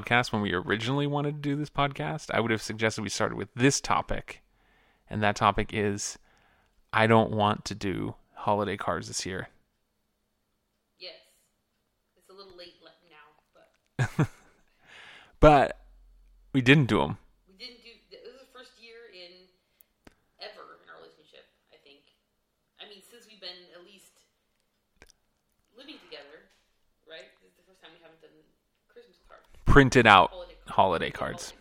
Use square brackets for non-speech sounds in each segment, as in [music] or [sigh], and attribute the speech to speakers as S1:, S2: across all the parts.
S1: podcast when we originally wanted to do this podcast, I would have suggested we started with this topic. And that topic is I don't want to do holiday cards this year.
S2: Yes. It's a little late now, but [laughs]
S1: But we didn't do them.
S2: we didn't do. This was the first year in ever in our relationship. I think. I mean, since we've been at least living together, right? This is the first time we haven't done Christmas cards,
S1: Printed out
S2: holiday cards.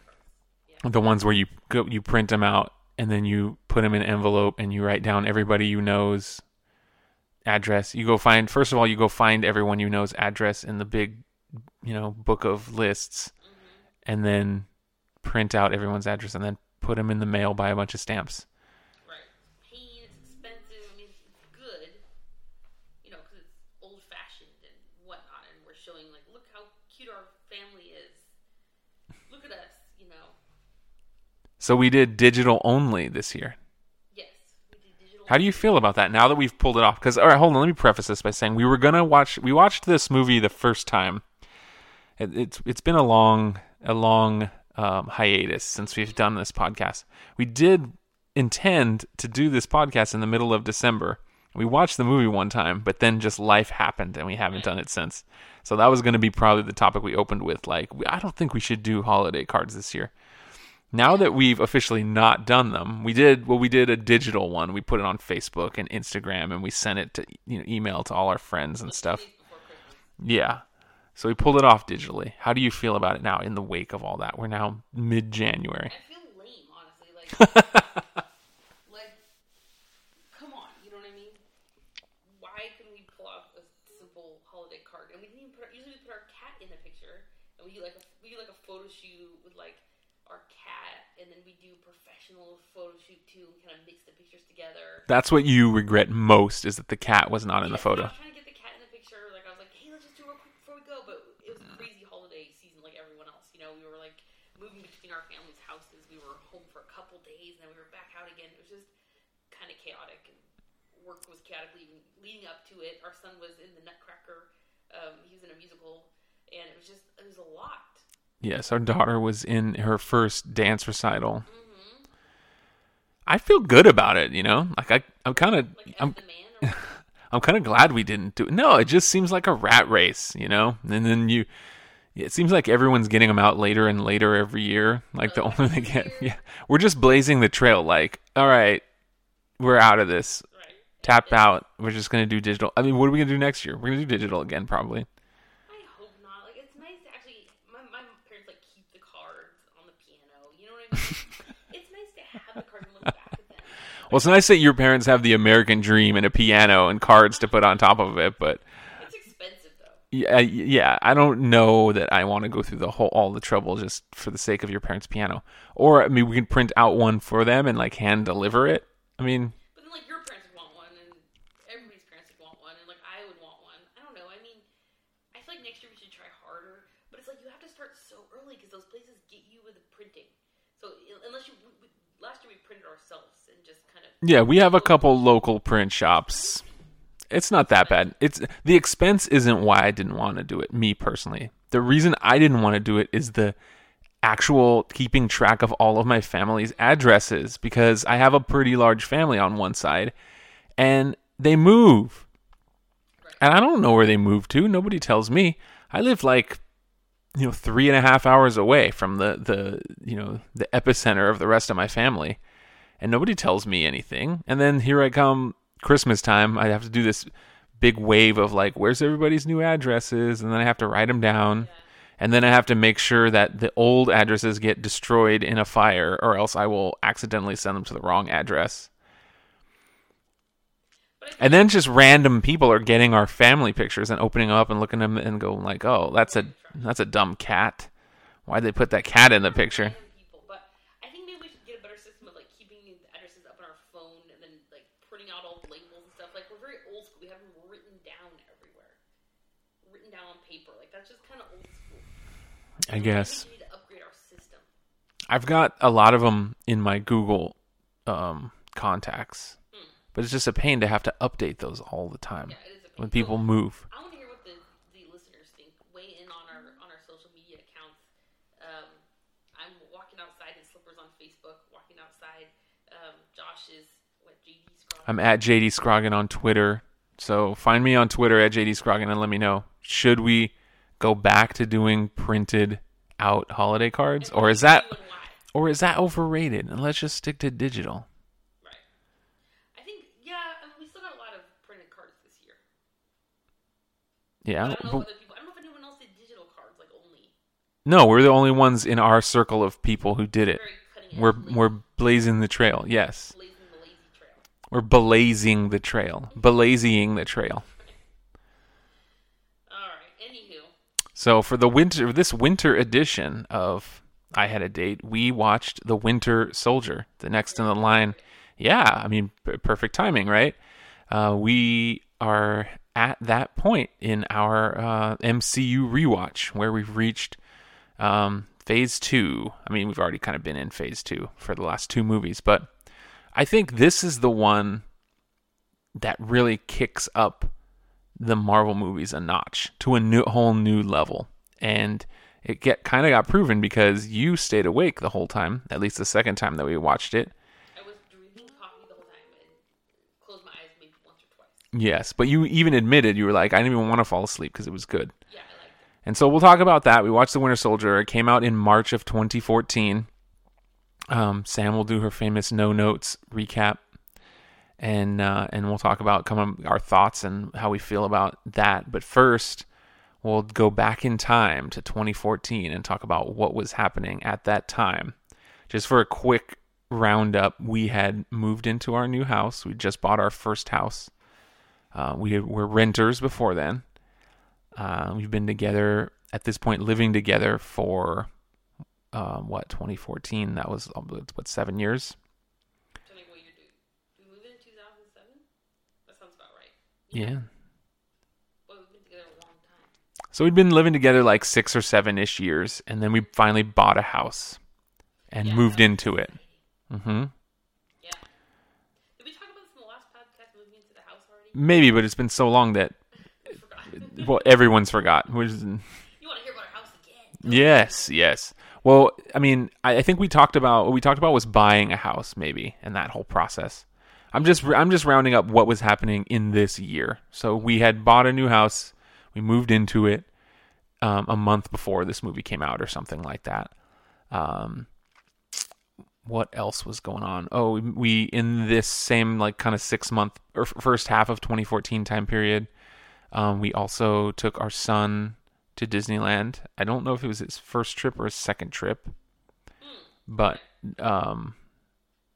S1: The ones where you go, you print them out and then you put them in an envelope and you write down everybody you know's address. You go find first of all you go find everyone you know's address in the big, you know, book of lists, and then print out everyone's address and then put them in the mail. by a bunch of stamps.
S2: Right. It's pain. It's expensive. I mean, it's good. You know, because it's old fashioned and whatnot, and we're showing like, look how cute our family is. Look at us. You know.
S1: So we did digital only this year.
S2: Yes. We did digital.
S1: How do you feel about that now that we've pulled it off? Because all right, hold on. Let me preface this by saying we were gonna watch. We watched this movie the first time. It, it's it's been a long a long um, hiatus since we've done this podcast. We did intend to do this podcast in the middle of December. We watched the movie one time, but then just life happened, and we haven't done it since. So that was going to be probably the topic we opened with. Like, we- I don't think we should do holiday cards this year now that we've officially not done them, we did well. We did a digital one. We put it on Facebook and Instagram, and we sent it to you know email to all our friends and stuff.
S2: Days before Christmas.
S1: Yeah, so we pulled it off digitally. How do you feel about it now? In the wake of all that, we're now mid January.
S2: I feel lame, honestly. Like, [laughs] like, come on, you know what I mean? Why can we pull off a simple holiday card? And we didn't even put our, usually we put our cat in the picture, and we do like a we do like a photo shoot with like our cat, and then we do professional photo shoot too. We kind of mix the pictures together.
S1: That's what you regret most is that the cat was not in the
S2: Yes, I
S1: photo.
S2: was trying to get the cat in the picture. Like I was like, hey, let's just do it real quick before we go. But it was a crazy holiday season, like everyone else. You know, we were like moving between our families' houses. We were home for a couple days, and then we were back out again. It was just kind of chaotic, and work was chaotic leading leading up to it. Our son was in the Nutcracker. Um, he was in a musical, and it was just it was a lot.
S1: Yes, our daughter was in her first dance recital. I feel good about it. You know, like I, I'm kind of,
S2: Like
S1: I'm,
S2: as the man, [laughs] or,
S1: I'm kind of glad we didn't do it. No, it just seems like a rat race, you know? And then you, it seems like everyone's getting them out later and later every year. Like the older they get. Yeah. We're just blazing the trail. Like, all right, we're out of this.
S2: right?
S1: Tap out. We're just going to do digital. I mean, what are we going to do next year? We're going to do digital again, probably.
S2: I hope not. Like it's nice to actually. My, my parents like keep the cards on the piano. You know what I mean? It's nice to have the cards back at them. [laughs]
S1: Well, it's nice that your parents have the American dream and a piano and cards to put on top of it, but
S2: It's expensive though.
S1: yeah, yeah, I don't know that I want to go through the whole all the trouble just for the sake of your parents' piano. Or I mean, we can print out one for them and like hand deliver it. I mean,
S2: But then like your parents would want one, and everybody's parents would want one, and like I would want one. I don't know. I mean, I feel like next year we should try harder. But it's like you have to start so early because those places get you with the printing. So i- unless you, we, we, last year we printed ourselves and just kind of
S1: yeah, we have a couple local print shops. It's not that bad. It's the expense isn't why I didn't want to do it. Me personally, the reason I didn't want to do it is the actual keeping track of all of my family's addresses because I have a pretty large family on one side, and they move, and I don't know where they move to. Nobody tells me. I live like you know three and a half hours away from the the you know the epicenter of the rest of my family and nobody tells me anything. And then here I come Christmas time. I have to do this big wave of like, where's everybody's new addresses? And then I have to write them down. And then I have to make sure that the old addresses get destroyed in a fire, or else I will accidentally send them to the wrong address.
S2: But I think
S1: And then just random people are getting our family pictures and opening up and looking at them and going like, "Oh, that's a that's a dumb cat. Why'd they put that cat in the picture?"
S2: I
S1: guess. I've got a lot of them in my Google um, contacts, mm. but it's just a pain to have to update those all the time
S2: yeah,
S1: when people move.
S2: I want to hear what the, the listeners think. Weigh in on our on our social media accounts. Um, I'm walking outside in slippers on Facebook. Walking outside. Um, Josh is what JD Scroggin.
S1: I'm at JD Scroggin on Twitter. So find me on Twitter at JD Scroggin and let me know should we go back to doing printed out holiday cards, or is that
S2: You and why.
S1: or is that overrated? And let's just stick to digital.
S2: Right. I think yeah. I mean, we still got a lot of printed cards this year.
S1: Yeah.
S2: But I don't know
S1: but-
S2: if people. I don't know if anyone else did digital cards like only.
S1: no, we're the only ones in our circle of people who did it. We're
S2: lazy-
S1: we're blazing the trail. Yes.
S2: blazing the lazy trail.
S1: We're blazing the trail. Blazing the trail.
S2: All right. Anywho,
S1: So for the winter this winter edition of I Had a Date, we watched The Winter Soldier, the next in the line. Yeah, I mean p- perfect timing, right? Uh, we are at that point in our uh, MCU rewatch where we've reached um, phase two. I mean, we've already kind of been in phase two for the last two movies, but I think this is the one that really kicks up the Marvel movies a notch to a new whole new level. And it get kind of got proven because you stayed awake the whole time, at least the second time that we watched it.
S2: I was drinking coffee the whole time and closed my eyes maybe once or twice.
S1: Yes, but you even admitted you were like, I didn't even want to fall asleep because it was good.
S2: Yeah, I liked it.
S1: And so we'll talk about that. We watched The Winter Soldier. It came out in March of 2014. Um, Sam will do her famous no notes recap, and uh, and we'll talk about of our thoughts and how we feel about that. But first, we'll go back in time to 2014 and talk about what was happening at that time. Just for a quick roundup, we had moved into our new house. We just bought our first house. Uh, we were renters before then. Uh, we've been together at this point, living together for uh, what 2014. That was uh, what seven years.
S2: Tell me what you do. We moved in 2007. That sounds about right.
S1: Yeah.
S2: Well, we've been together a long time.
S1: So we'd been living together like six or seven ish years, and then we finally bought a house and
S2: Yeah,
S1: moved into it.
S2: exciting.
S1: hmm
S2: Yeah. Did we talk about this in the last podcast? Moving into the house already?
S1: Maybe, but it's been so long that [laughs] [laughs] well, everyone's forgot. Which is, [laughs]
S2: you want to hear about our house again?
S1: yes, yes. Well, I mean, I, I think we talked about what we talked about was buying a house, maybe, and that whole process. I'm just I'm just rounding up what was happening in this year. So we had bought a new house, we moved into it um, a month before this movie came out, or something like that. Um, what else was going on? Oh, we, in this same like kind of six month or first half of 2014 time period, um, we also took our son to Disneyland. I don't know if it was his first trip or his second trip, but um,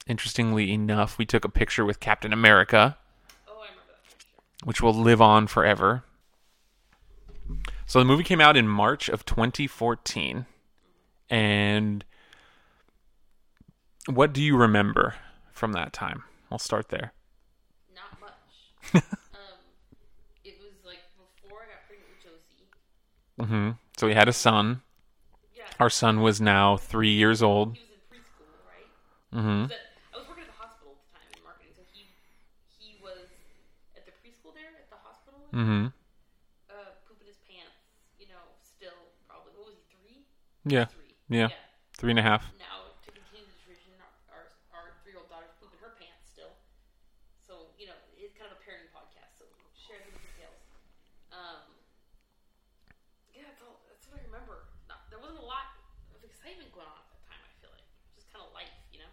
S1: interestingly enough, we took a picture with Captain America,
S2: Oh, I remember
S1: which will live on forever. So the movie came out in March of 2014, and what do you remember from that time? I'll start there.
S2: Not much. [laughs] um, it was like before I got pregnant with Josie.
S1: hmm So we had a son.
S2: Yeah.
S1: Our son was now three years old.
S2: He was in preschool, right?
S1: hmm
S2: But I was working at the hospital at the time in marketing, so he he was at the preschool there at the hospital,
S1: hmm
S2: uh, pooping his pants. You know, still probably what was he three?
S1: Yeah,
S2: Three.
S1: yeah. three and a half.
S2: Now to continue the tradition, our our, our three year old daughter's pooping her pants still. So you know, it's kind of a parenting podcast. So share the details. Um, yeah, that's all. That's what I remember. Not, there wasn't a lot of excitement going on at that time. I feel like just kind of life, you know.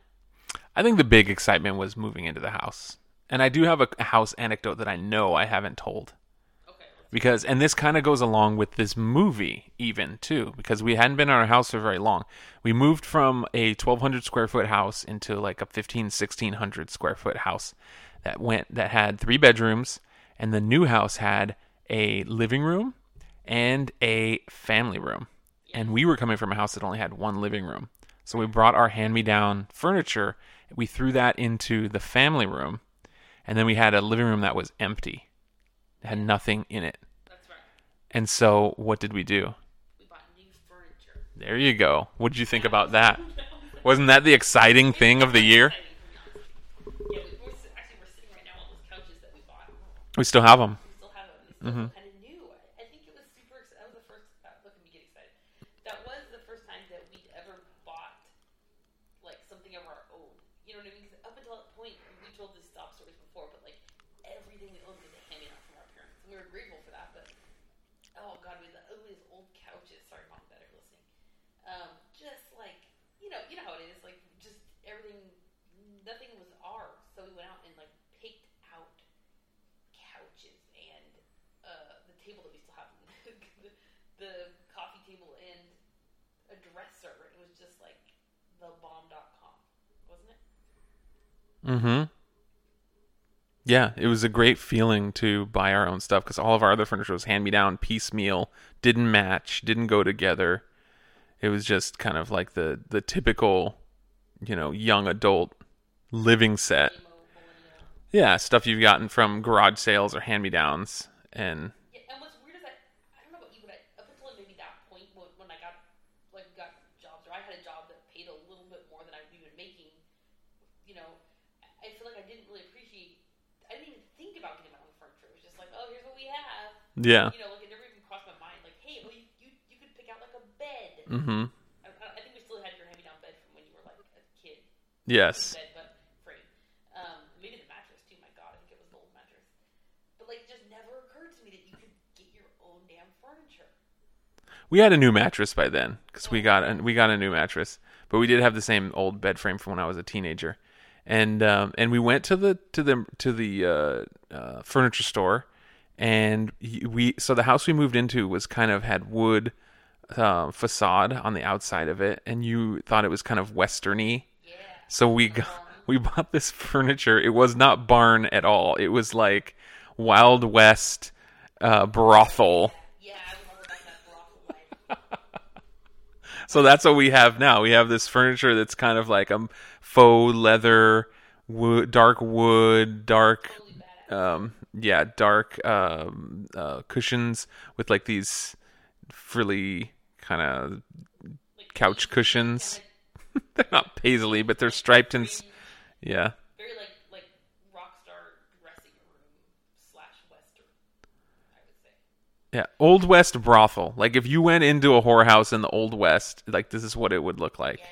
S1: I think the big excitement was moving into the house. And I do have a house anecdote that I know I haven't told. Because and this kind of goes along with this movie even too because we hadn't been in our house for very long. We moved from a 1200 square foot house into like a 15 1600 square foot house that went that had three bedrooms and the new house had a living room and a family room. And we were coming from a house that only had one living room. So we brought our hand-me-down furniture, we threw that into the family room, and then we had a living room that was empty. It had nothing in it.
S2: that's right.
S1: And so what did we do?
S2: We bought new furniture.
S1: There you go. What did you think [laughs] about that? Wasn't that the exciting thing of the year?
S2: Yeah, we, we're, si- actually we're sitting right now on those couches that we bought.
S1: We still have them.
S2: We still have them. They still
S1: Mm-hmm.
S2: look kind of new. I, I think it was super. ex- That was the first. Uh, look at me get excited. That was the first time that we'd ever bought like something of our own. You know what I mean? 'Cause up until that point, told this stop stories before, but like everything we owned was a hand me down from our parents, and we were grateful for that. But oh god, we had the ugliest old couches. Sorry, mom, and dad are listening. Um, just like you know, you know how it is. Like just everything, nothing was ours. So we went out and like picked out couches and uh, the table that we still have, the, the coffee table and a dresser. It was just like the bomb.com, wasn't it?
S1: Mm-hmm. Yeah, it was a great feeling to buy our own stuff because all of our other furniture was hand me down, piecemeal, didn't match, didn't go together. It was just kind of like the the typical, you know, young adult living set. Yeah, stuff you've gotten from garage sales or hand me downs, and
S2: what's weird is that I don't know about you, but I, up until maybe that point when, when I got like got jobs or I had a job that paid a little bit more than I'd been making, you know, I- I feel like I didn't really appreciate. I didn't even think about getting my own furniture. It was just like, oh, here's what we have.
S1: Yeah,
S2: You know, like it never even crossed my mind. Like, hey, well, you you, you could pick out like a bed.
S1: mm-hmm.
S2: I, I think we still had your hand-me-down bed from when you were like a kid.
S1: yes,
S2: bed, but frame. Um, maybe the mattress too. My God, I think it was the old mattress. But like, it just never occurred to me that you could get your own damn furniture.
S1: we had a new mattress by then because we got and we got a new mattress, but we did have the same old bed frame from when I was a teenager, and um, and we went to the to the to the uh, uh, furniture store, and we so the house we moved into was kind of had wood uh, facade on the outside of it, and you thought it was kind of westerny.
S2: Yeah.
S1: So we got, we bought this furniture. It was not barn at all. It was like Wild West uh, brothel.
S2: Yeah, I was all about that brothel. [laughs]
S1: So that's what we have now. We have this furniture that's kind of like a faux leather, wood, dark wood, dark, um, yeah, dark um, uh, cushions with like these frilly kind of
S2: Like,
S1: couch cushions. [laughs] They're not paisley, but they're striped and yeah.
S2: Very like like rock star dressing room slash western. I would say.
S1: Yeah, Old West brothel. Like if you went into a whorehouse in the Old West, like this is what it would look like.
S2: Yes.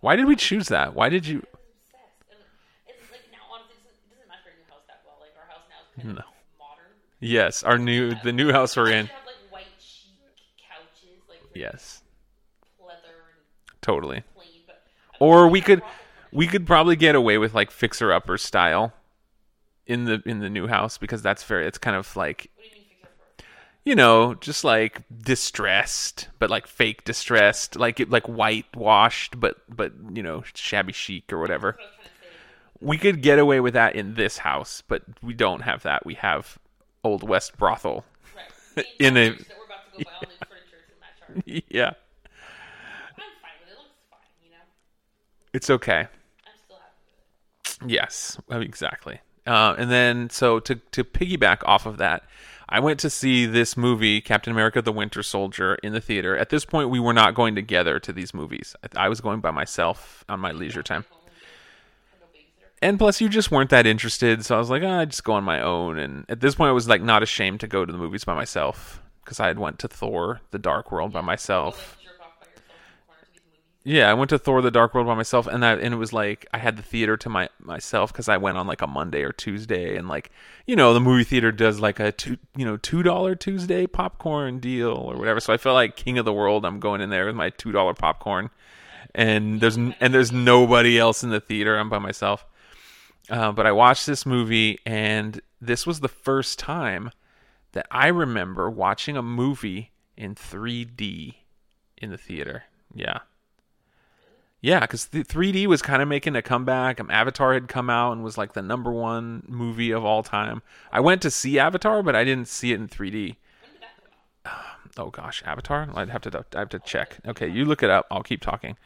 S1: Why did we choose that? Why did you?
S2: I was obsessed. And it's like now, honestly, it doesn't, it doesn't match our new house that well. Like our house now is kind of modern.
S1: Yes, our new the new house we're in.
S2: have like white chic couches, like
S1: Yes, totally.
S2: plain. But
S1: Or we could we could probably get away with like fixer upper style in the in the new house because that's very it's kind of like
S2: you mean fix it for?
S1: you know just like distressed but like fake distressed like like whitewashed but but you know shabby chic or whatever. We could get away with that in this house, but we don't have that. We have Old West brothel.
S2: Right. [laughs]
S1: In a-
S2: that we're about to go buy all new [laughs] furniture to match our.
S1: yeah,
S2: I'm fine with it. It looks fine, you know.
S1: it's okay.
S2: I'm still happy with it.
S1: Yes, uh, exactly. Uh, and then, so to to piggyback off of that, I went to see this movie, Captain America: The Winter Soldier, in the theater. At this point, we were not going together to these movies. I, I was going by myself on my leisure time.
S2: Home and had no babysitter.
S1: And plus, you just weren't that interested, so I was like, ah, I just go on my own. And at this point, I was like not ashamed to go to the movies by myself because I had went to Thor: The Dark World by myself.
S2: like jerk off by yourself in the corner to these movies.
S1: Yeah, I went to Thor: The Dark World by myself, and I and it was like I had the theater to my myself because I went on like a Monday or Tuesday, and like you know the movie theater does like a two you know two dollar Tuesday popcorn deal or whatever. So I felt like king of the world. I'm going in there with my two dollar popcorn, and there's and there's nobody else in the theater. I'm by myself. Uh, but I watched this movie, and this was the first time that I remember watching a movie in 3D in the theater. Yeah. Yeah, because the 3D was kind of making a comeback. Um, Avatar had come out and was like the number one movie of all time. I went to see Avatar, but I didn't see it in 3D.
S2: When did that come out?
S1: Oh gosh, Avatar. I'd have to. I have to check. Okay, you look it up. I'll keep talking.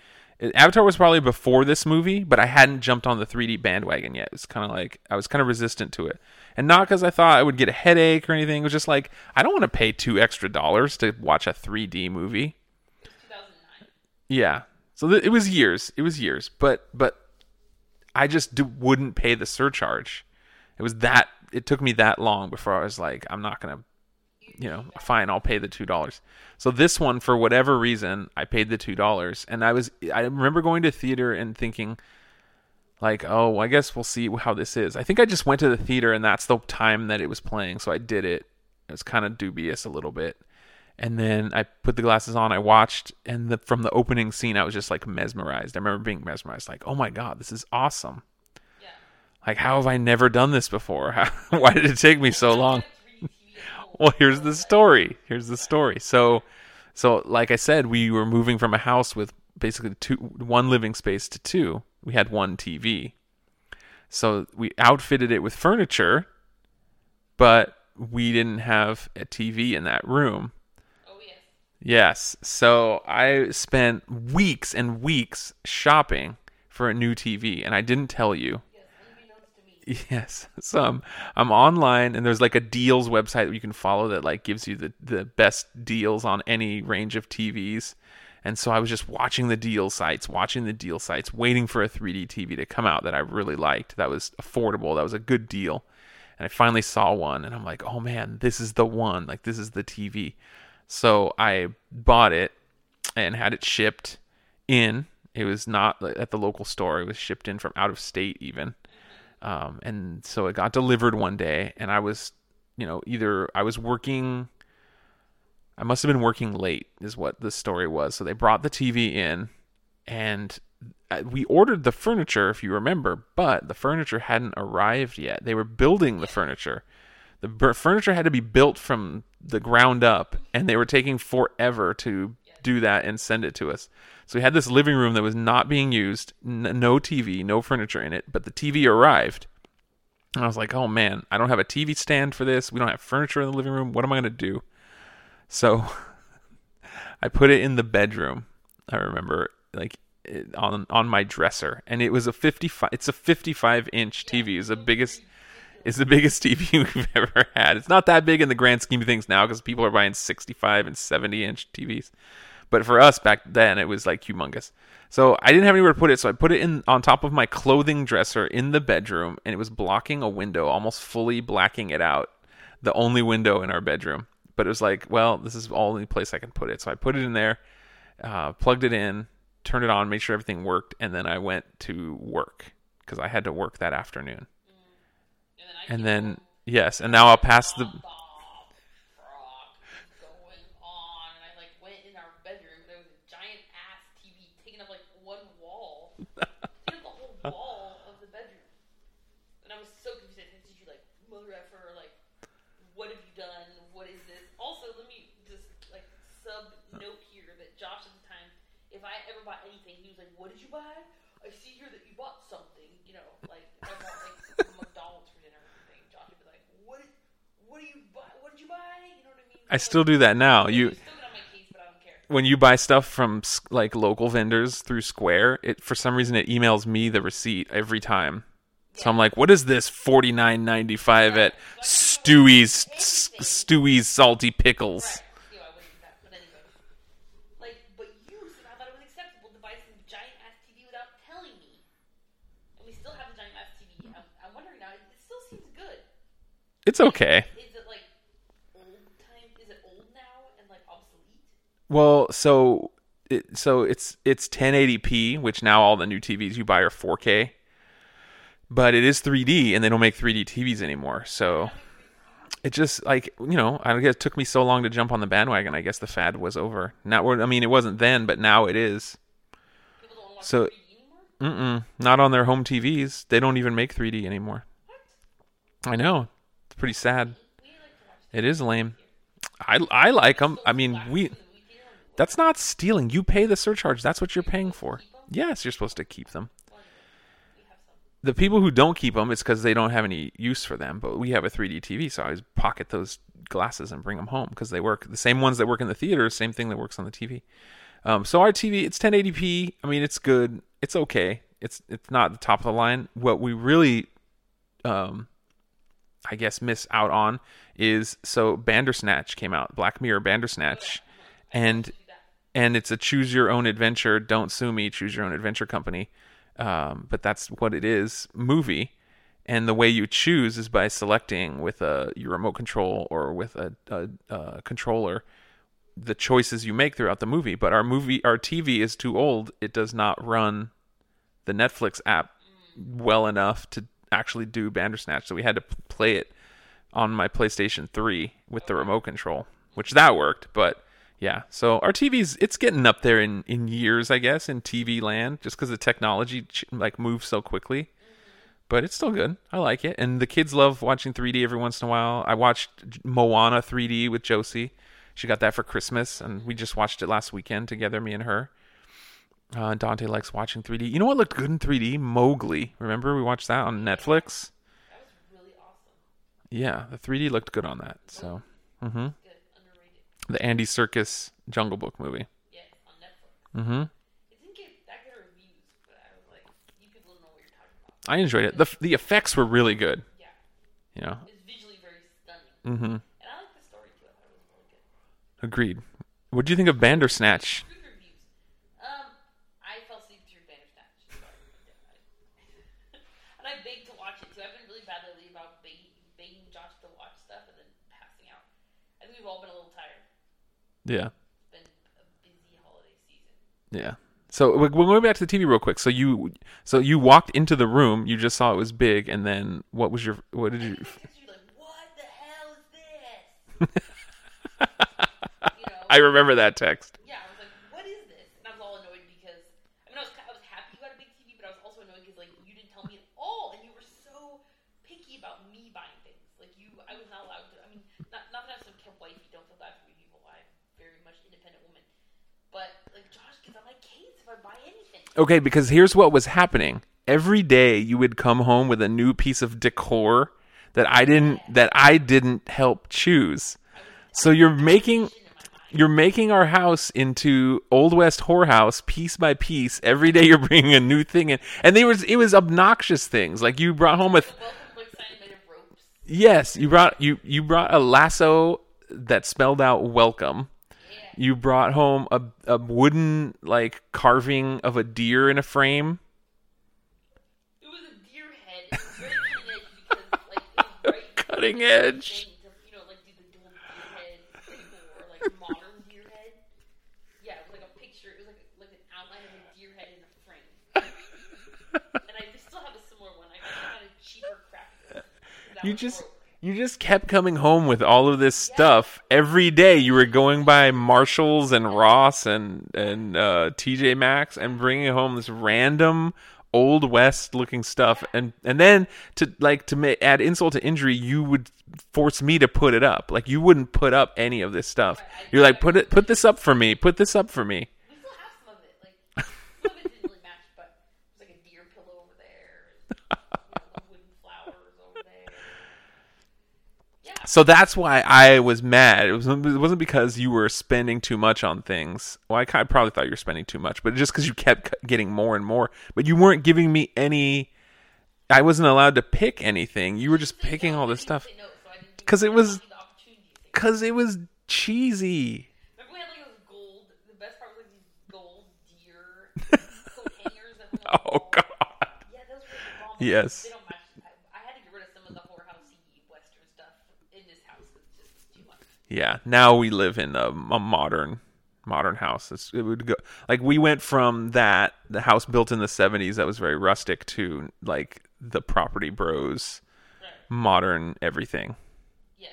S1: Avatar was probably before this movie, but I hadn't jumped on the 3D bandwagon yet. It's kind of like I was kind of resistant to it, and not because I thought I would get a headache or anything. It was just like I don't want to pay two extra dollars to watch a 3D movie.
S2: It was 2009.
S1: Yeah. So th- it was years. It was years, but but I just wouldn't pay the surcharge. It was that. It took me that long before I was like, I'm not gonna, you know, fine, I'll pay the two dollars. So this one, for whatever reason, I paid the two dollars, and I was. I remember going to theater and thinking, like, oh, I guess we'll see how this is. I think I just went to the theater and that's the time that it was playing, so I did it. It was kind of dubious a little bit. And then I put the glasses on, I watched, and the, from the opening scene, I was just like mesmerized. I remember being mesmerized, like, oh my God, this is awesome.
S2: Yeah.
S1: Like, how have I never done this before? How, [laughs] why did it take me so long? [laughs] well here's the story. Here's the story. So so like i said we were moving from a house with basically two one living space to two. We had one tv so we outfitted it with furniture but we didn't have a tv in that room.
S2: Oh yes.
S1: yes. So i spent weeks and weeks shopping for a new tv and i didn't tell you [laughs] Yes. So I'm, I'm online and there's like a deals website that you can follow that like gives you the, the best deals on any range of TVs. And so I was just watching the deal sites, watching the deal sites, waiting for a 3D TV to come out that I really liked, that was affordable, that was a good deal. And I finally saw one and I'm like, oh man, this is the one. Like, this is the TV. So I bought it and had it shipped in. It was not at the local store, it was shipped in from out of state, even. Um, and so it got delivered one day, and I was, you know, either I was working, I must have been working late, is what the story was. So they brought the TV in, and uh, we ordered the furniture, if you remember, but the furniture hadn't arrived yet. They were building the furniture. The furniture had to be built from the ground up, and they were taking forever to do that and send it to us. So we had this living room that was not being used, n- no TV, no furniture in it, but the TV arrived. And I was like, oh man, I don't have a TV stand for this. We don't have furniture in the living room. What am I going to do? So [laughs] I put it in the bedroom. I remember like it, on on my dresser and it was a 55 it's a 55 inch TV. It's the biggest it's the biggest [laughs] TV [laughs] we've ever had. It's not that big in the grand scheme of things now because people are buying 65 and 70 inch TVs. But for us back then, it was like humongous. So I didn't have anywhere to put it, so I put it in on top of my clothing dresser in the bedroom, and it was blocking a window, almost fully blacking it out. The only window in our bedroom. But it was like, well, this is the only place I can put it. So I put it in there, uh, plugged it in, turned it on, made sure everything worked, and then I went to work because I had to work that afternoon.
S2: And then I
S1: And then yes, and now I'll pass the.
S2: Bob, Frog, going on, and I like went in our bedroom. There was a giant ass TV taking up like one the whole wall of the bedroom. And I was so confused. Texted you like, mother effer, like, what have you done? What is this? Also, let me just like sub note here that Josh at the time, if I ever bought anything, he was like, "What did you buy? I see here that you bought something." You know, like I bought like [laughs] McDonald's for dinner Josh would be like, "What? Did, what do you buy? What did you buy?" You know what I mean?
S1: I still do that now. You when you buy stuff from like local vendors through Square, it for some reason it emails me the receipt every time. So I'm like, what is this forty nine ninety five at Stewie's S- Stewie's salty pickles?
S2: Right. You know, I wouldn't do that, but anyway. Like, but you
S1: Well, so it, so it's it's 1080p, which now all the new TVs you buy are 4K. But it is 3D, and they don't make 3D TVs anymore. So it just like you know, I guess it took me so long to jump on the bandwagon. I guess the fad was over. Now, I mean, it wasn't then, but now it is.
S2: People don't want to watch
S1: So- Mm-mm, not on their home TVs. They don't even make 3D anymore.
S2: What?
S1: I know. It's pretty sad. It is lame. I I like them. I mean, we. That's not stealing. You pay the surcharge. That's what you're paying for. Yes, you're supposed to keep them. The people who don't keep them, it's because they don't have any use for them. But we have a 3D TV, so I always pocket those glasses and bring them home because they work. The same ones that work in the theater, same thing that works on the TV. Um, so our TV, it's 1080p. I mean, it's good. It's okay. It's it's not the top of the line. What we really, um, I guess, miss out on is so Bandersnatch came out. Black Mirror Bandersnatch, and. And it's a choose your own adventure. Don't sue me. Choose your own adventure company. Um, but that's what it is movie. And the way you choose is by selecting with a your remote control or with a, a, a controller the choices you make throughout the movie. But our movie our tv is too old. It does not run the netflix app well enough to actually do Bandersnatch, so we had to play it on my PlayStation 3 with the remote control, which that worked, but yeah. So our TV's it's getting up there in in years, I guess, in TV land just cuz the technology like moves so quickly. But it's still good. I like it. And the kids love watching 3D every once in a while. I watched Moana 3D with Josie. She got that for Christmas and we just watched it last weekend together me and her. Uh, Dante likes watching 3D. You know what looked good in 3D? Mowgli. Remember we watched that on Netflix?
S2: That was really awesome.
S1: Yeah, the 3D looked good on that. So, mhm. The Andy Serkis Jungle Book movie.
S2: Yeah, on Netflix.
S1: Mhm.
S2: It didn't get that good reviews, but I was like, you people know what you're talking about.
S1: I enjoyed it. The the effects were really good,
S2: Yeah.
S1: you know.
S2: It's visually very stunning.
S1: Mm Mhm.
S2: And I like the story too. I thought it was really good.
S1: Agreed. What do you think of Bandersnatch?
S2: Good reviews. Um, I fell asleep through Bandersnatch. So and I begged to watch it too. I've been really bad lately about begging, begging Josh to watch stuff and then passing out. I think we've all been a little tired.
S1: Yeah.
S2: Been a busy holiday season.
S1: Yeah. So we- we're going back to the TV real quick. So you so you walked into the room, you just saw it was big, and then what was your what did you? [laughs]
S2: you text like, what the hell is this? you [laughs] know,
S1: I remember that text.
S2: yeah, I was like, what is this? And I was all annoyed because I mean, I was I was happy you got a big TV, but I was also annoyed because like you didn't tell me at all, and you were so picky about me buying things. Like you, I was not allowed to. I mean, not not that I'm some kept wifey. Don't feel bad for me people. I'm very much independent woman, but like Josh gets on my case if I buy anything.
S1: Okay, because here's what was happening. Every day you would come home with a new piece of decor that I didn't that I didn't help choose. So you're making you're making our house into old west whorehouse piece by piece. Every day you're bringing a new thing in, and they was it was obnoxious things like you brought home a th-
S2: Welcome sign made of ropes.
S1: yes you brought you you brought a lasso that spelled out welcome. You brought home a a wooden like carving of a deer in a frame.
S2: It was a deer head. It was very cutting edge because like it was very
S1: Cutting edge.
S2: you know, like do the deer head people or like modern deer head. Yeah, it was like a picture. It was like like an outline of a deer head in a frame. [laughs] and I still have a similar one. I got a cheaper crap. That
S1: You
S2: was
S1: just. You just kept coming home with all of this stuff every day. You were going by Marshalls and Ross and and uh, TJ Maxx and bringing home this random old west looking stuff, and and then to like to ma- add insult to injury, you would force me to put it up. Like you wouldn't put up any of this stuff. You're like put it put this up for me. Put this up for me.
S2: We still have some of it. Like some of it didn't really match, but it was like a deer pillow over there, and, you know, the wooden flowers over there. Yeah.
S1: So that's why I was mad. It, was, it wasn't because you were spending too much on things. Well, I kind of probably thought you were spending too much, but just because you kept getting more and more. But you weren't giving me any. I wasn't allowed to pick anything. You were just picking all this stuff
S2: Say no, so I didn't give
S1: 'Cause it was-
S2: the opportunity to say
S1: because it was cheesy.
S2: Remember [laughs] we had
S1: oh,
S2: Yeah.
S1: Now we live in a, a modern modern house. It's, it would go like we went from that the house built in the 70s that was very rustic to like the property bros
S2: Right.
S1: modern everything.
S2: Yes.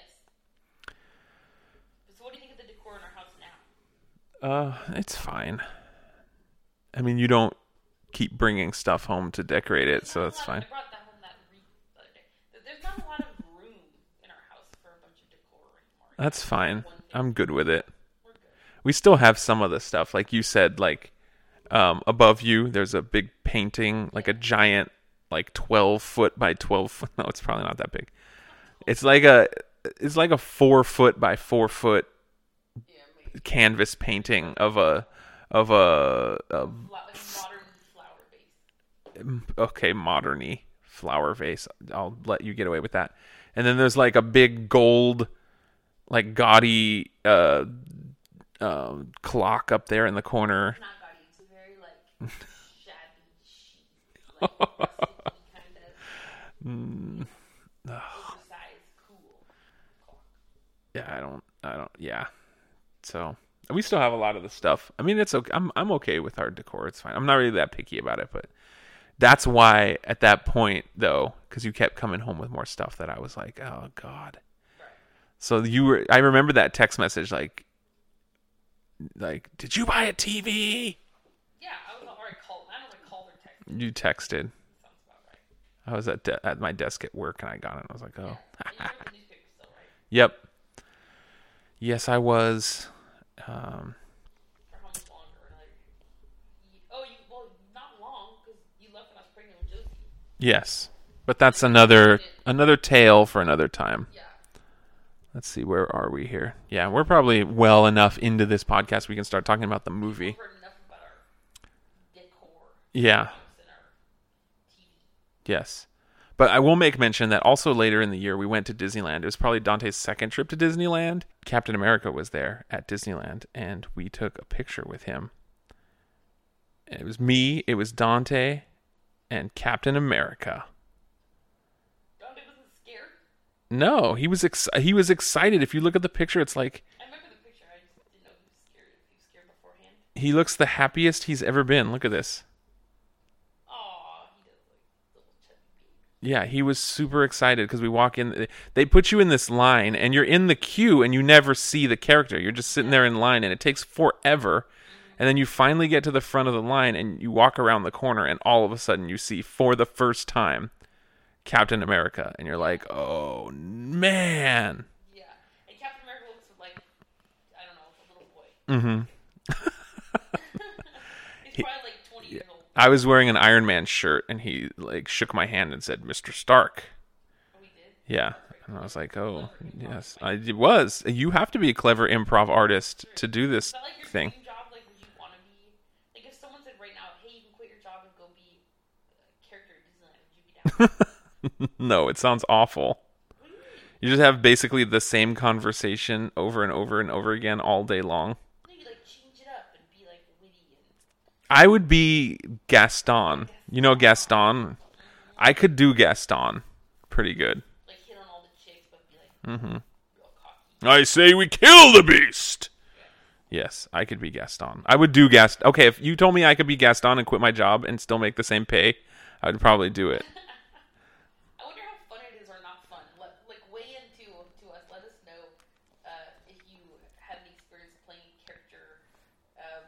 S2: So what do you think of the decor in our house now?
S1: Uh, it's fine. I mean, you don't keep bringing stuff home to decorate it, so that's fine.
S2: I brought that home that wreath the other day. There- There's not a lot of room in our house for a bunch of decor anymore.
S1: That's fine. I'm good with it. We still have some of the stuff, like you said, like um, above you, there's a big painting, like a giant, like 12 foot by 12 foot. [laughs] No, it's probably not that big. It's like a, it's like a four foot by four foot canvas painting of a, of a, a
S2: like modern flower base.
S1: okay, moderny flower vase. I'll let you get away with that. And then there's like a big gold, like gaudy uh, uh, clock up there in the corner.
S2: Not gaudy. It's a very like [laughs] shabby, chic, like kind [laughs] of
S1: Mm,
S2: cool
S1: yeah, I don't, I don't, yeah. So we still have a lot of the stuff. I mean, it's okay. I'm, I'm okay with our decor. It's fine. I'm not really that picky about it, but That's why at that point though, because you kept coming home with more stuff that I was like, oh god. So you were. I remember that text message like, like, did you buy a TV?
S2: Yeah, I was already called. I don't know if I called or texted.
S1: You texted.
S2: Sounds about right.
S1: I was at de- at my desk at work and I got it. and I was like, oh,
S2: And [laughs] you read the newspaper still, right?
S1: yep. Yes, I was. Um,
S2: For how much longer? Oh, you well, not long because you left when I was pregnant with Josie.
S1: yes, but that's another another tale for another time. Let's see, where are we here? Yeah, we're probably well enough into this podcast we can start talking about the movie.
S2: We've heard enough about our decor
S1: Yeah,
S2: and our TV.
S1: yes. But I will make mention that also later in the year we went to Disneyland. It was probably Dante's second trip to Disneyland. Captain America was there at Disneyland and we took a picture with him. And it was me, it was Dante, and Captain America.
S2: Dante wasn't scared.
S1: No, he was ex- he was excited. If you look at the picture, it's like
S2: I remember the picture. I just didn't know if he was scared. If he was scared beforehand.
S1: he looks the happiest he's ever been. Look at this.
S2: Aw, he does like little chubby baby.
S1: Yeah, he was super excited because we walk in. They put you in this line, and you're in the queue, and you never see the character. You're just sitting there in line, and it takes forever. Mm-hmm. And then you finally get to the front of the line, and you walk around the corner, and all of a sudden you see for the first time Captain America, and you're like, "Oh man!"
S2: Yeah, and Captain America looks like I don't know, a little boy.
S1: Mm-hmm. [laughs] [laughs]
S2: He's probably like 20 years old.
S1: I was wearing an Iron Man shirt, and he like shook my hand and said, "Mr. Stark."
S2: Oh, did.
S1: Yeah. And I was like, "Oh, yes, I, it was." You have to be a clever improv artist to do this
S2: Is that like your
S1: thing. [laughs]
S2: dream job? Like, would you want to be like if someone said right now, "Hey, you can quit your job and go be a character at Disneyland," would you be down?
S1: No, it sounds awful. You just have basically the same conversation over and over and over again all day long.
S2: no, you like change it up and be like witty and
S1: I would be Gaston. You know Gaston? I could do Gaston pretty good.
S2: like hit on all the chicks, but be like
S1: Mm-hmm. I say we kill the beast. Yes, I could be Gaston. I would do Gaston. Okay, if you told me I could be Gaston and quit my job and still make the same pay, I would probably do it. [laughs]
S2: I wonder how fun it is or not fun. Let, like weigh into to us. Let us know uh, if you had any experience playing a character, um,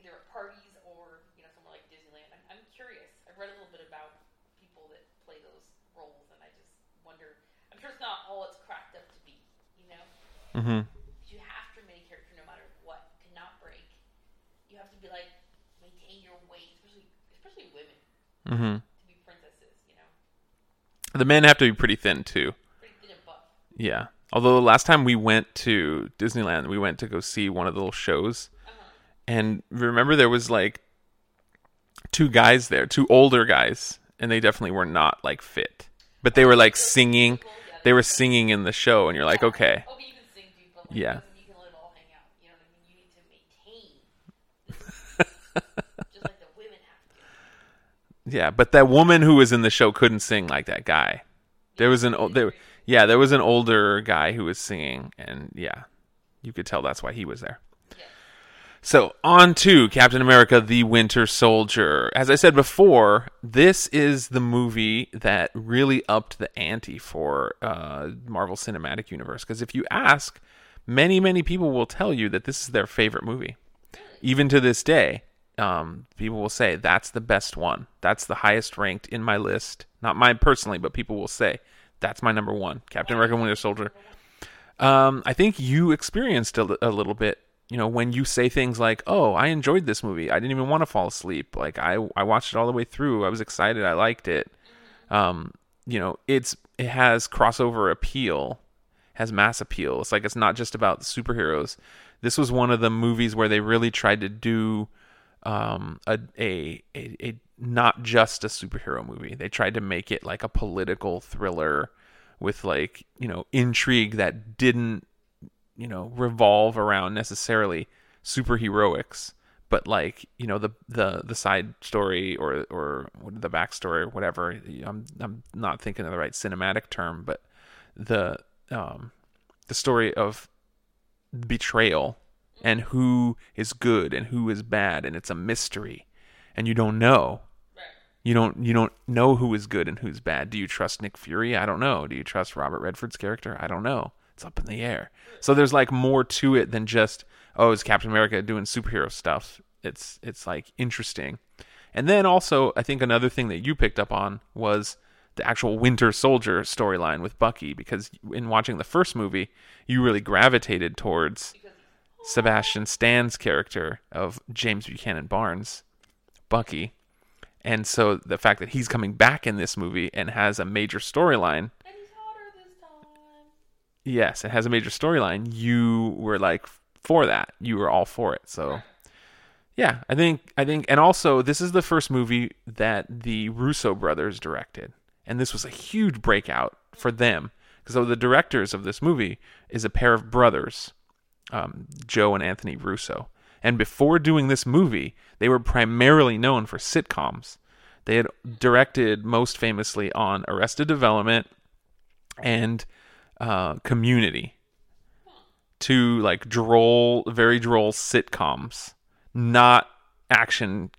S2: either at parties or you know somewhere like Disneyland. I'm, I'm curious. I've read a little bit about people that play those roles, and I just wonder. I'm sure it's not all it's cracked up to be. You know,
S1: hmm
S2: you have to remain a character no matter what. Cannot break. You have to be like maintain your weight, especially especially women
S1: hmm
S2: to be princesses. You know,
S1: The men have to be pretty thin too.
S2: pretty thin and buff.
S1: Yeah. Although the last time we went to Disneyland, we went to go see one of the little shows. And remember there was like two guys there, two older guys, and they definitely were not like fit. But they were like singing. They were singing in the show and you're like, "Okay.
S2: Like,
S1: Yeah.
S2: you can let it all hang out. You know what I mean? You need to maintain. [laughs] just like the women have to.
S1: Yeah, but that woman who was in the show couldn't sing like that guy. There was an o- there yeah, there was an older guy who was singing and yeah, you could tell that's why he was there.
S2: Yeah.
S1: So, on to Captain America the Winter Soldier. As I said before, this is the movie that really upped the ante for uh, Marvel Cinematic Universe. Because if you ask, many, many people will tell you that this is their favorite movie. Even to this day, um, people will say that's the best one. That's the highest ranked in my list. Not mine personally, but people will say that's my number one. Captain America Winter Soldier. Um, I think you experienced a, a little bit, you know, when you say things like, "Oh, I enjoyed this movie. I didn't even want to fall asleep. Like I, I watched it all the way through. I was excited. I liked it." Um, you know, it's it has crossover appeal, has mass appeal. It's like it's not just about superheroes. This was one of the movies where they really tried to do um, a, a a a not just a superhero movie. They tried to make it like a political thriller with like you know intrigue that didn't you know revolve around necessarily superheroics but like you know the the the side story or or the backstory or whatever i'm i'm not thinking of the right cinematic term but the um the story of betrayal and who is good and who is bad and it's a mystery and you don't know
S2: Right.
S1: You don't you don't know who is good and who's bad. Do you trust Nick Fury? I don't know. Do you trust Robert Redford's character? I don't know. It's up in the air. So there's like more to it than just oh, is Captain America doing superhero stuff? It's it's like interesting. And then also, I think another thing that you picked up on was the actual Winter Soldier storyline with Bucky because in watching the first movie, you really gravitated towards Sebastian Stan's character of James Buchanan Barnes, Bucky. And so the fact that he's coming back in this movie and has a major storyline,
S2: And he's hotter this time.
S1: yes, it has a major storyline, you were like for that. You were all for it. So yeah, I think I think and also this is the first movie that the Russo brothers directed. And this was a huge breakout for them because so the directors of this movie is a pair of brothers, um, Joe and Anthony Russo. And before doing this movie, they were primarily known for sitcoms. They had directed most famously on Arrested Development and uh, Community, two like droll, very droll sitcoms, not action,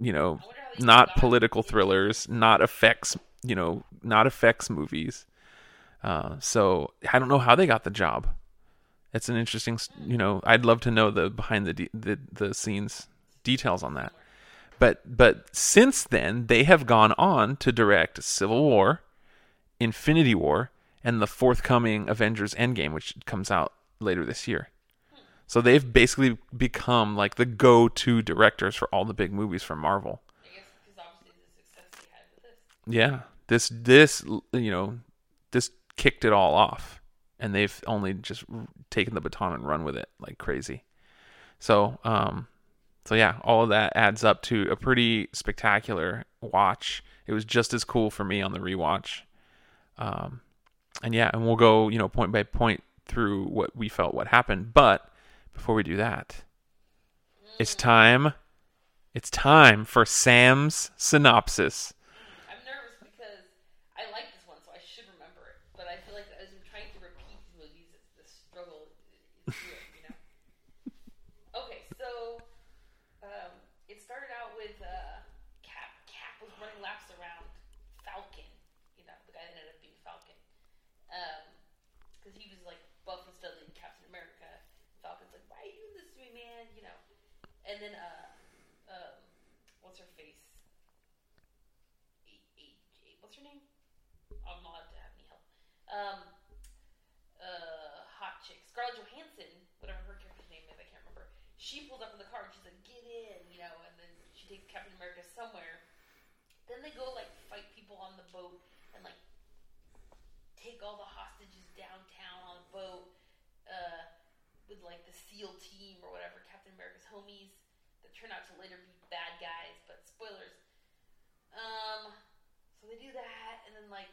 S1: you know,
S2: wonder how they
S1: not political thrillers, not effects, you know, not effects movies. Uh, so I don't know how they got the job. It's an interesting, you know, I'd love to know the behind the de- the the scenes details on that. But but since then, they have gone on to direct Civil War, Infinity War, and the forthcoming Avengers Endgame, which comes out later this year. So they've basically become like the go-to directors for all the big movies from Marvel.
S2: I guess because obviously the success they had with this.
S1: Yeah, this this you know this kicked it all off, and they've only just taken the baton and run with it like crazy. So um, so yeah, all of that adds up to a pretty spectacular watch. It was just as cool for me on the rewatch. Um, and yeah, and we'll go you know point by point through what we felt what happened. But before we do that, it's time. It's time for Sam's synopsis.
S2: I'm nervous because I like this one, so I should remember it. But I feel like as I'm trying to repeat these movies, it's the struggle is real, you know. Okay, so um, it started out with uh, Cap. Cap was running laps around Falcon, you know, the guy that ended up being Falcon, because he was like buff and studly in Captain America. Falcon's like, "Why are you doing this to me, man?" You know, and then uh, um, what's her face? what's her name? I'm not allowed to have any help. Um, uh, hot chick, Scarlett Johansson, whatever her character's name is, I can't remember. She pulls up in the car and she's like, "Get in," you know, and then she takes Captain America somewhere. Then they go like fight people on the boat and like take all the hostages downtown on a boat uh, with like the SEAL team or whatever, Captain America's homies that turn out to later be bad guys. But spoilers. Um, so they do that, and then like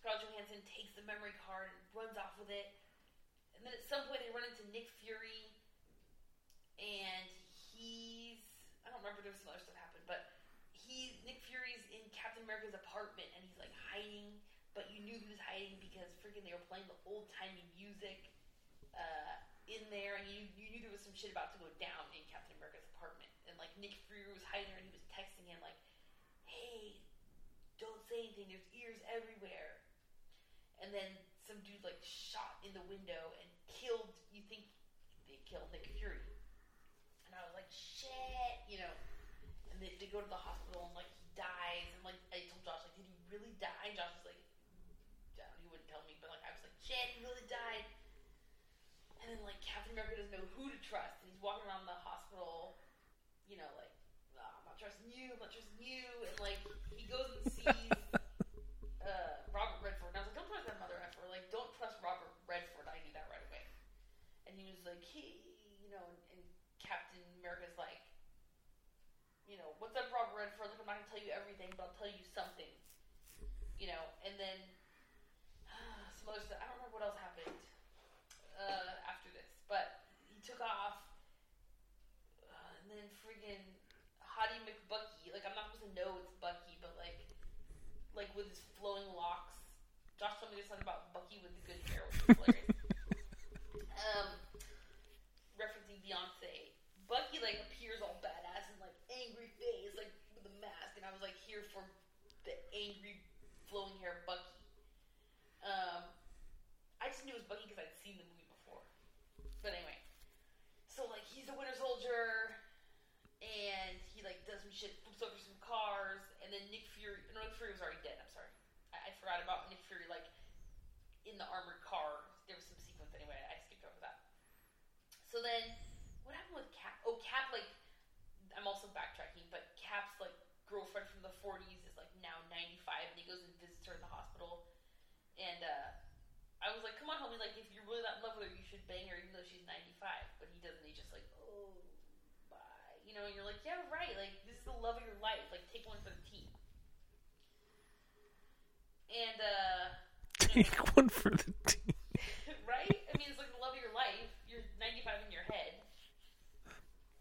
S2: Scarlett Johansson takes the memory card and runs off with it. And then at some point they run into Nick Fury, and he's I don't remember there was some other stuff happened, but he Nick Fury's in Captain America's apartment and he's like hiding, but you knew he was hiding because freaking they were playing the old timey music uh, in there, and you you knew there was some shit about to go down in Captain America's apartment, and like Nick Fury was hiding there and he was texting him like, "Hey, don't say anything. There's ears everywhere." And then some dude like shot in the window and killed. You think they killed Nick Fury? And I was like, "Shit," you know. And they, they go to the hospital and like he dies and like I told Josh like, "Did he really die?" And Josh was like, he wouldn't tell me," but like I was like, "Shit, he really died." And then like Captain America doesn't know who to trust, and he's walking around the hospital, you know, like, "Ah, I'm not trusting you, I'm not trusting you, and like he goes and sees [laughs] uh, Robert Redford, and I was like, don't trust that mother effer, like, don't trust Robert Redford. I knew that right away. And he was like, hey, you know, and, and Captain America's like, you know, what's up, Robert Redford? Look, I'm not gonna tell you everything, but I'll tell you something, you know, and then [sighs] some other stuff. I don't remember what else happened uh, took off. Uh, and then friggin' Hottie McBucky. Like, I'm not supposed to know it's Bucky, but like, like with his flowing locks. Josh told me this something about Bucky with the good hair, which [laughs] um, referencing Beyonce. Bucky like appears all badass and like angry face, like with a mask, and I was like here for the angry flowing hair Bucky. Um, I just knew it was Bucky because I'd seen the movie before. But anyway, shit, flips over some cars, and then Nick Fury. No, Nick Fury was already dead. I'm sorry, I, I forgot about Nick Fury. Like in the armored car, there was some sequence anyway. I skipped over that. So then, what happened with Cap? Oh, Cap like I'm also backtracking, but Cap's like girlfriend from the 40s is like now 95, and he goes and visits her in the hospital. And uh, I was like, come on, homie, like if you're really that in love with her, you should bang her, even though she's 95. But he doesn't. He's just like, you know. You're like, yeah, right. Like this is the love of your life. Like take one for the team. And uh,
S1: Take [laughs] one for the team.
S2: right? I mean, it's like the love of your life. You're 95 in your head.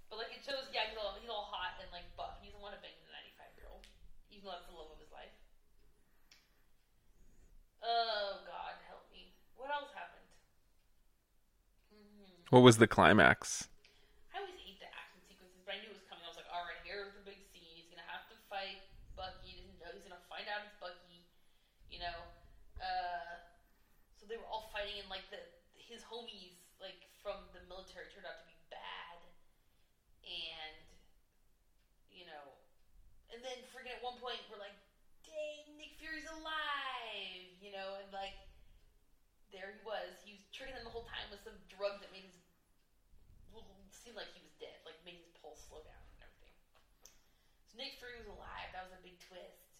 S2: But like it shows, yeah, he's all, he's all hot and like buff. He doesn't want to bang the 95 year old, even though that's the love of his life. Oh God, help me. What else happened? hmm
S1: What was the climax?
S2: I always hate the action sequences, but I knew it was coming. I was like, all right, here's the big scene. He's gonna have to fight Bucky. He doesn't know. He's gonna find out it's Bucky. You know. Uh, so they were all fighting, and like the his homies, like from the military, turned out to be bad, and you know, and then freaking at one point we're like, Fury's alive. You know, and like there he was. He was tricking them the whole time with some drug that made his seemed like he was dead, like made his pulse slow down and everything. So Nick Fury was alive. That was a big twist.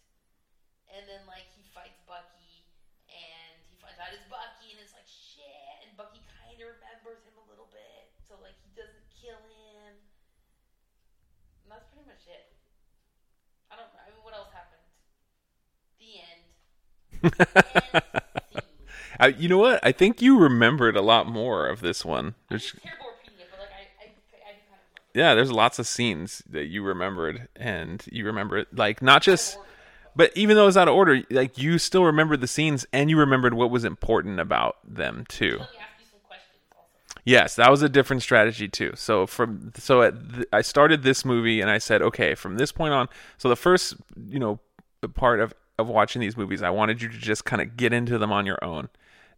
S2: And then like he fights Bucky, and he finds out it's Bucky, and it's like shit. And Bucky kind of remembers him a little bit, so like he doesn't kill him. And that's pretty much it. I don't. Know I mean, what else happened? The end. End. [laughs]
S1: I, you know what? I think you remembered a lot more of this one.
S2: I'm terrible repeating it, but like I, I, I kind of
S1: yeah, there's lots of scenes that you remembered, and you remember it like not just, but even though it's out of order, like you still remembered the scenes, and you remembered what was important about them too.
S2: Let me ask you some questions also.
S1: Yes, that was a different strategy too. So from so at th- I started this movie and I said, okay, from this point on. So the first, you know, part of of watching these movies, I wanted you to just kind of get into them on your own.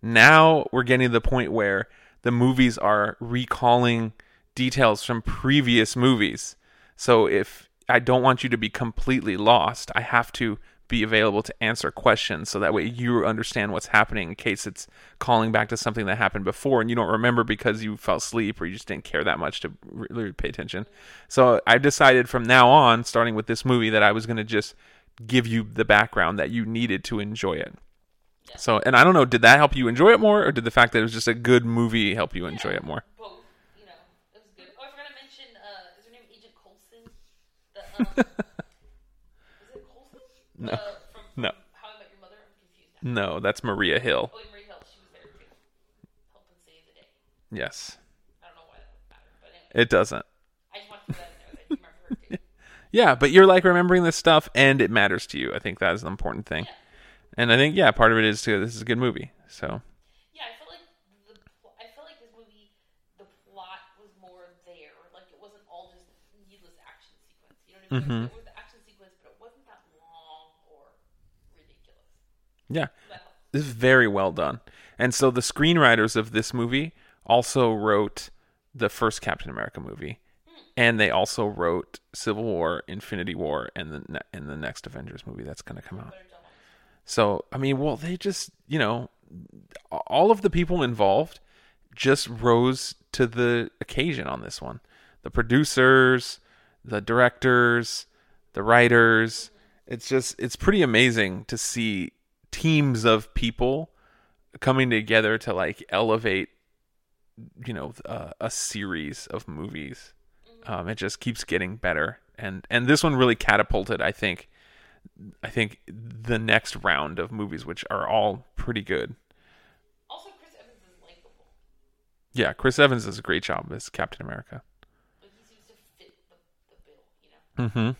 S1: Now we're getting to the point where the movies are recalling details from previous movies. So if I don't want you to be completely lost, I have to be available to answer questions so that way you understand what's happening in case it's calling back to something that happened before and you don't remember because you fell asleep or you just didn't care that much to really pay attention. So I decided from now on, starting with this movie, that I was going to just give you the background that you needed to enjoy it. So, and I don't know, did that help you enjoy it more, or did the fact that it was just a good movie help you enjoy it more?
S2: Both, you know, it was good. Oh, I forgot to mention. Uh, is her name Agent Coulson? The um, [laughs] is it Coulson?
S1: No.
S2: Uh, from, from
S1: No.
S2: How I Met Your Mother. I'm confused now.
S1: No, that's Maria Hill.
S2: Oh, and Marie Hill. She was there too, helping save the day.
S1: Yes,
S2: I don't know why that would matter, but anyway,
S1: it doesn't.
S2: I just wanted to put that in there that you remember her too.
S1: Yeah, but you're like remembering this stuff and it matters to you. I think that is the important thing. And I think, yeah, part of it is too, this is a good movie. So,
S2: Yeah, I felt like the pl- I felt like this movie, the plot was more there. Like it wasn't all just needless action sequence. You know what I mean?
S1: Mhm.
S2: Like, there was the action sequence, but it wasn't that long or ridiculous.
S1: yeah, this is very well done. And so the screenwriters of this movie also wrote the first Captain America movie. And they also wrote Civil War, Infinity War, and the and the next Avengers movie that's going to come out. So, I mean, well, they just, you know, all of the people involved just rose to the occasion on this one. The producers, the directors, the writers. It's just, it's pretty amazing to see teams of people coming together to like elevate, you know, uh, a series of movies. Um, it just keeps getting better. And, and this one really catapulted, I think, I think the next round of movies, which are all pretty good.
S2: Also, Chris Evans is likable.
S1: Yeah, Chris Evans does a great job as Captain America.
S2: Like he seems to fit the, the bill. You know,
S1: Mm-hmm.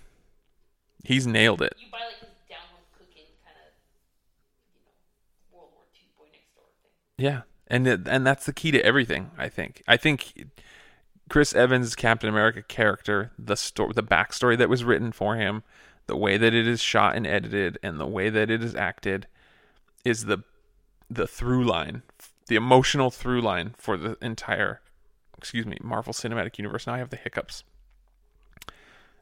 S1: He's nailed it.
S2: you buy like his cooking kind of, you know, World War II boy next door thing.
S1: Yeah, and and that's the key to everything. I think. I think Chris Evans' Captain America character, the story, the backstory that was written for him, the way that it is shot and edited, and the way that it is acted, is the the through line, the emotional through line for the entire, excuse me, Marvel Cinematic Universe. Now I have the hiccups.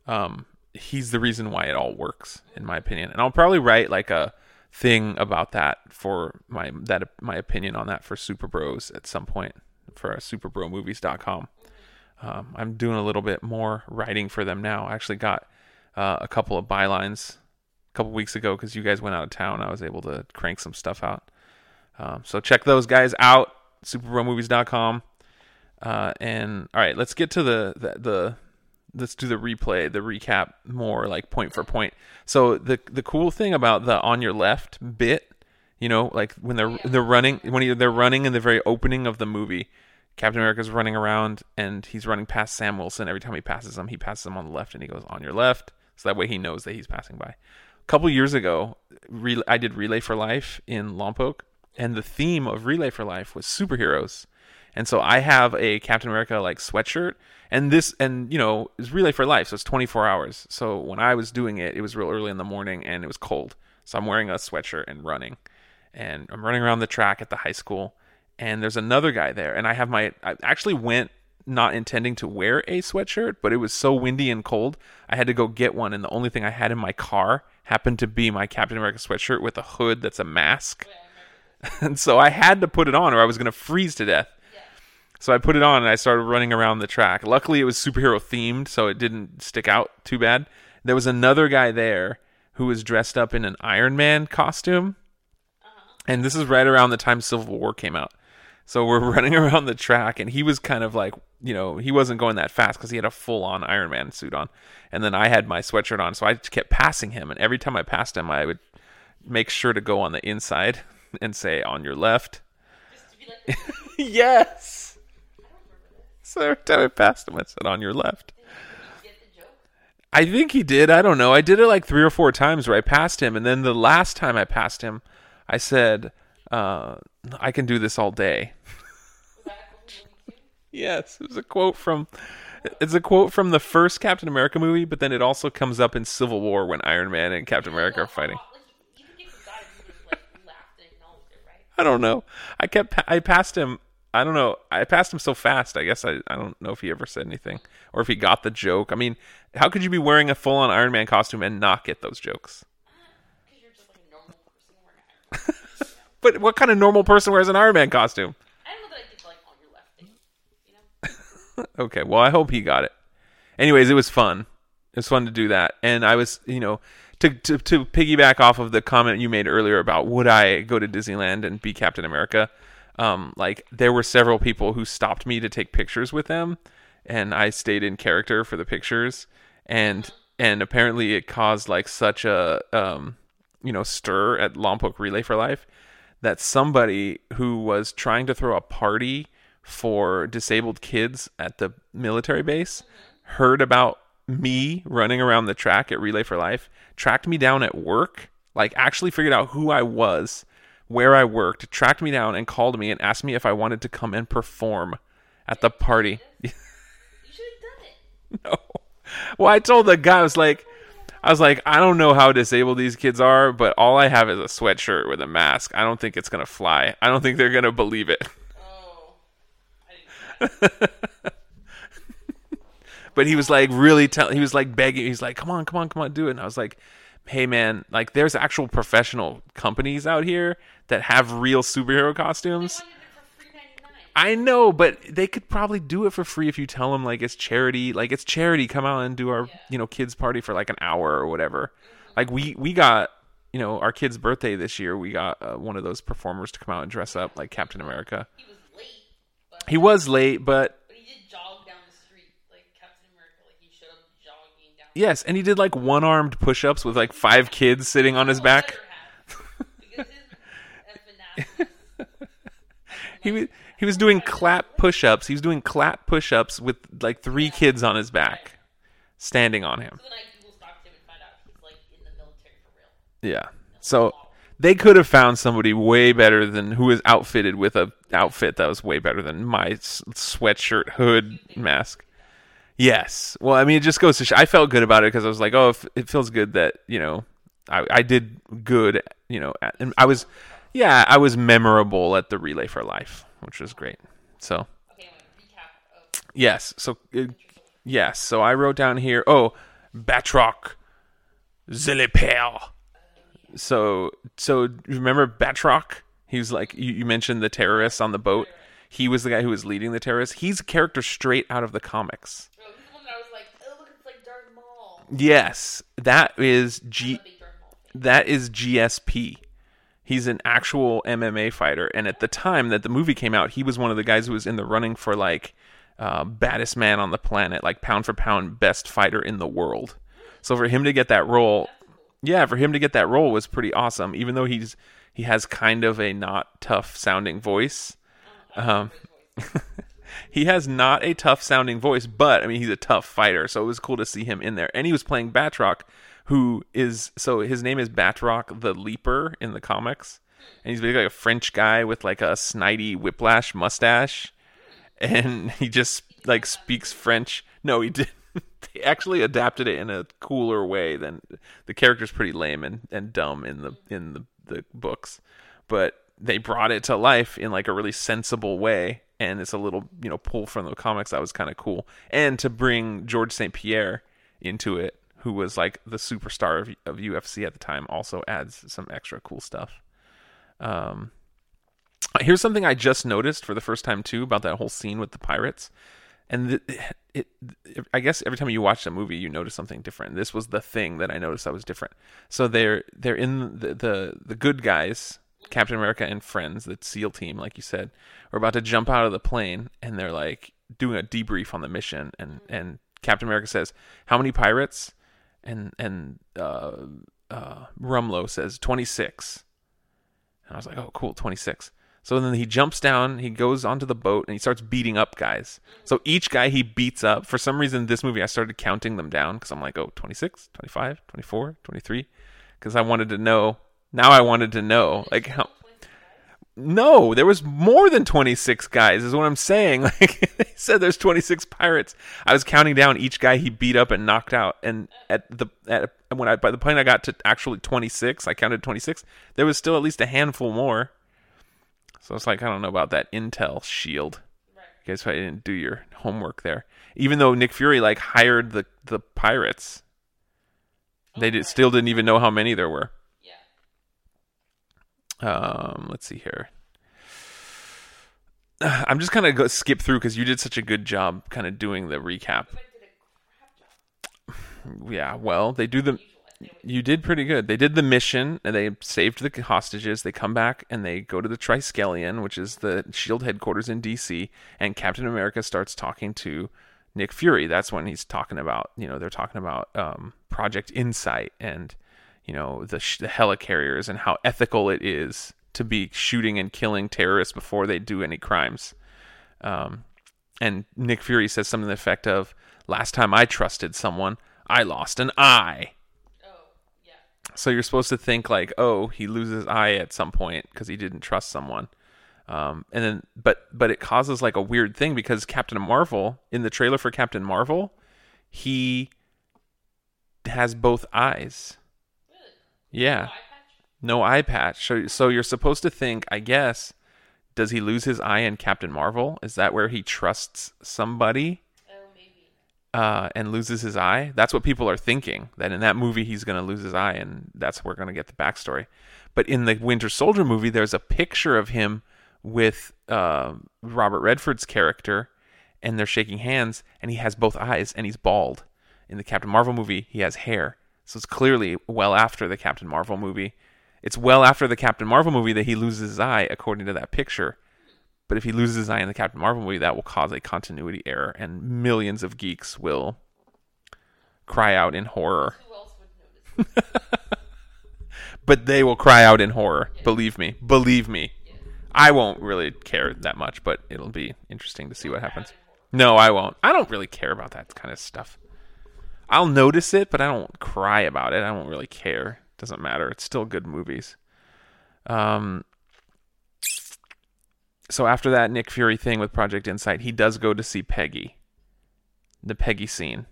S1: Um, he's the reason why it all works, in my opinion. And I'll probably write like a thing about that for my that my opinion on that for Super Bros at some point for superbromovies.com. Um, I'm doing a little bit more writing for them now. I actually got uh, a couple of bylines a couple weeks ago because you guys went out of town. I was able to crank some stuff out. Um, so check those guys out, superbromovies.com. Uh, and all right, let's get to the, the the let's do the replay, the recap more like point for point. So the the cool thing about the on your left bit, you know, like when they're they're running when they're running in the very opening of the movie, Captain America's running around and he's running past Sam Wilson. Every time he passes him, he passes him on the left and he goes on your left. So that way he knows that he's passing by. A couple years ago, I did Relay for Life in Lompoc, and the theme of Relay for Life was superheroes. And so I have a Captain America like sweatshirt and this and you know, it's Relay for Life, so it's 24 hours. So when I was doing it, it was real early in the morning and it was cold. So I'm wearing a sweatshirt and running. And I'm running around the track at the high school and there's another guy there and I have my I actually went not intending to wear a sweatshirt, but it was so windy and cold, I had to go get one and the only thing I had in my car happened to be my Captain America sweatshirt with a hood that's a mask. [laughs] and so I had to put it on or I was going to freeze to death. So I put it on and I started running around the track. Luckily, it was superhero themed, so it didn't stick out too bad. There was another guy there who was dressed up in an Iron Man costume. And this is right around the time Civil War came out. So we're [laughs] running around the track, and he was kind of like, you know, he wasn't going that fast because he had a full on Iron Man suit on. And then I had my sweatshirt on, so I kept passing him. And every time I passed him, I would make sure to go on the inside [laughs] and say, on your left.
S2: Like, [laughs]
S1: yes. So every time I passed him, I said, on your left. I think he did. I don't know. I did it like three or four times where I passed him, and then the last time I passed him, I said, uh, "I can do this all day." yes, it was a quote from. It's a quote from the first Captain America movie, but then it also comes up in Civil War when Iron Man and Captain America are fighting. I don't know. I kept I passed him I don't know. I passed him so fast. I guess I, I don't know if he ever said anything or if he got the joke. I mean, how could you be wearing a full on Iron Man costume and not get those jokes? [gasps] [laughs] but what kind of normal person wears an Iron Man costume?
S2: I don't know that I did like on your left, you know. [laughs]
S1: okay, well, I hope he got it. Anyways, it was fun. It was fun to do that, and I was, you know, to to to piggyback off of the comment you made earlier about would I go to Disneyland and be Captain America um, like there were several people who stopped me to take pictures with them, and I stayed in character for the pictures, and and apparently it caused like such a um, you know stir at Lompoc Relay for Life that somebody who was trying to throw a party for disabled kids at the military base heard about me running around the track at Relay for Life, tracked me down at work, like actually figured out who I was where I worked, tracked me down and called me and asked me if I wanted to come and perform at the party.
S2: You should have done it. [laughs]
S1: no. Well, I told the guy I was like I was like, I don't know how disabled these kids are, but all I have is a sweatshirt with a mask. I don't think it's gonna fly. I don't think they're gonna believe it.
S2: Oh. [laughs]
S1: But he was like really telling. he was like begging he's like come on come on come on do it and i was like hey man like there's actual professional companies out here that have real superhero costumes
S2: wanted it for free 99.
S1: I know but they could probably do it for free if you tell them like it's charity like it's charity come out and do our you know kids party for like an hour or whatever like we we got you know our kid's birthday this year we got uh, one of those performers to come out and dress up like captain america
S2: He was late, but,
S1: he was late but
S2: but he did jog down the street like Captain America. Like he showed up jogging down.
S1: yes and he did like one-armed push-ups with like five kids sitting on his back
S2: Because his has been nasty.
S1: he was he was doing clap push-ups. He was doing clap push-ups with like three kids on his back, standing on him.
S2: So then I Google stalked him and found out he's like in the military for real.
S1: Yeah. So they could have found somebody way better than who was outfitted with a outfit that was way better than my s- sweatshirt hood mask. Yes. Well, I mean, it just goes to. Sh- I felt good about it because I was like, oh, if it feels good that you know, I, I did good. You know, at- and I was. yeah, I was memorable at the Relay for Life, which was great. So
S2: Okay, recap of
S1: yes, so uh, yes, so I wrote down here. Oh, Batroc, the Leaper. So so remember Batroc? He was like you, you mentioned the terrorists on the boat. He was the guy who was leading the terrorists. He's a character straight out of the comics.
S2: Oh, he's the one that I was like, oh look, it's like Darth Maul.
S1: Yes, that is G.
S2: I'm a big Darth Maul fan.
S1: That is GSP. He's an actual MMA fighter, and at the time that the movie came out, he was one of the guys who was in the running for like uh, baddest man on the planet, like pound for pound best fighter in the world. So for him to get that role, yeah, for him to get that role was pretty awesome. Even though he's he has kind of a not tough sounding voice. Um, [laughs] he has not a tough sounding voice, but I mean he's a tough fighter, so it was cool to see him in there. And he was playing Batroc, who is so his name is Batroc the Leaper in the comics, and he's basically like a French guy with like a snidey whiplash mustache, and [laughs] he just like speaks French. No, he did. [laughs] They actually adapted it in a cooler way than the character's pretty lame and, and dumb in the in the, the books, but they brought it to life in like a really sensible way. And it's a little you know pull from the comics that was kind of cool. And to bring george st pierre into it who was like the superstar of, of ufc at the time also adds some extra cool stuff. Um here's something i just noticed for the first time too about that whole scene with the pirates. And th- it, [sighs] it i guess every time you watch a movie you notice something different. This was the thing that i noticed that was different. So they're they're in the the, the good guys captain america and friends the seal team like you said are about to jump out of the plane and they're like doing a debrief on the mission. And and captain america says how many pirates and and uh uh rumlow says 26 and I was like, oh, cool, 26. So then he jumps down, he goes onto the boat, and he starts beating up guys. So each guy he beats up, for some reason, this movie, I started counting them down because I'm like, oh, 26, 25, 24, 23. Because I wanted to know. Now I wanted to know, like, how. No, there was more than 26 guys, is what I'm saying. [laughs] Like, they said there's 26 pirates. I was counting down each guy he beat up and knocked out. And at the, at, when I, by the point I got to actually 26, I counted 26, there was still at least a handful more. So it's like, I don't know about that intel shield.
S2: Right.
S1: You guys probably didn't do your homework there. Even though Nick Fury, like, hired the, the pirates, they did, still didn't even know how many there were. Um, let's see here. [sighs] I'm just kind of go skip through because you did such a good job kind of doing the recap.
S2: But I did a crap job.
S1: Yeah, well, they do the.
S2: Usual. I stay away.
S1: You did pretty good. They did the mission and they saved the hostages. They come back and they go to the Triskelion, which is the Shield headquarters in DC, and Captain America starts talking to Nick Fury. That's when he's talking about, you know, they're talking about um, Project Insight and, you know, the sh- the helicarriers and how ethical it is to be shooting and killing terrorists before they do any crimes. Um, and Nick Fury says something to the effect of, "Last time I trusted someone, I lost an eye."
S2: Oh, yeah.
S1: So you're supposed to think like, oh, he loses eye at some point because he didn't trust someone. Um, and then, but but it causes like a weird thing because Captain Marvel in the trailer for Captain Marvel, he has both eyes. Yeah,
S2: Eye patch?
S1: no eye patch. So so you're supposed to think, I guess, does he lose his eye in Captain Marvel? Is that where he trusts somebody?
S2: Oh, maybe.
S1: uh, and loses his eye. That's what people are thinking. That in that movie he's going to lose his eye, and that's where we're going to get the backstory. But in the Winter Soldier movie, there's a picture of him with uh, Robert Redford's character, and they're shaking hands, and he has both eyes, and he's bald. In the Captain Marvel movie, he has hair. So it's clearly well after the Captain Marvel movie. It's well after the Captain Marvel movie that he loses his eye, according to that picture. But if he loses his eye in the Captain Marvel movie, that will cause a continuity error, and millions of geeks will cry out in horror.
S2: Who else would notice? [laughs]
S1: But they will cry out in horror. Believe me. Believe me. I won't really care that much, but it'll be interesting to see what happens. No, I won't. I don't really care about that kind of stuff. I'll notice it, but I don't cry about it. I don't really care. It Doesn't matter. It's still good movies. Um. So after that Nick Fury thing with Project Insight, he does go to see Peggy. The Peggy scene.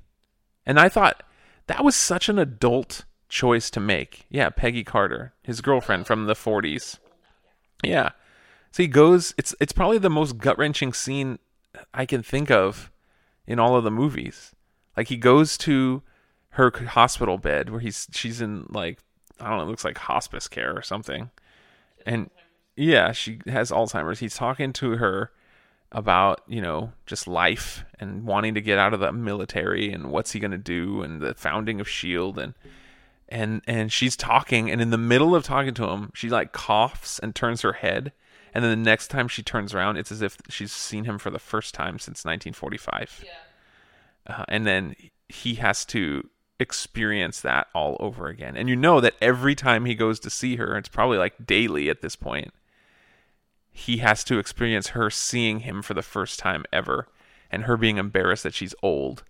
S1: And I thought that was such an adult choice to make. Yeah, Peggy Carter, his girlfriend from the 40s. Yeah. So he goes. It's it's probably the most gut wrenching scene I can think of in all of the movies. Like he goes to her hospital bed where he's she's in like I don't know, it looks like hospice care or something. And yeah, she has Alzheimer's. He's talking to her about, you know, just life and wanting to get out of the military and what's he going to do and the founding of Shield and and and she's talking and in the middle of talking to him, she like coughs and turns her head and then the next time she turns around, it's as if she's seen him for the first time since 1945.
S2: Yeah.
S1: Uh, and then he has to experience that all over again. And you know that every time he goes to see her, it's probably like daily at this point, he has to experience her seeing him for the first time ever and her being embarrassed that she's old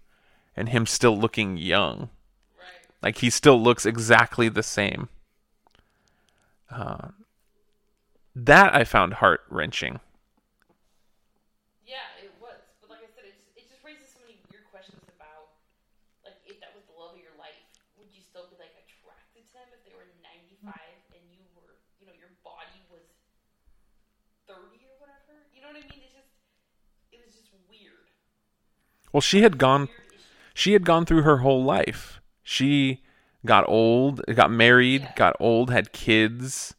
S1: and him still looking young.
S2: Right.
S1: Like he still looks exactly the same. Uh, that I found heart wrenching.
S2: Yeah, it was. But like I said, it just, it just raises so many weird questions about, like, if that was the love of your life, would you still be, like, attracted to them if they were 95 and you were, you know, your body was 30 or whatever? You know what I mean? It's just, it was just weird.
S1: Well, she had gone she had gone through her whole life. She got old, got married,
S2: Yeah.
S1: got old, had kids,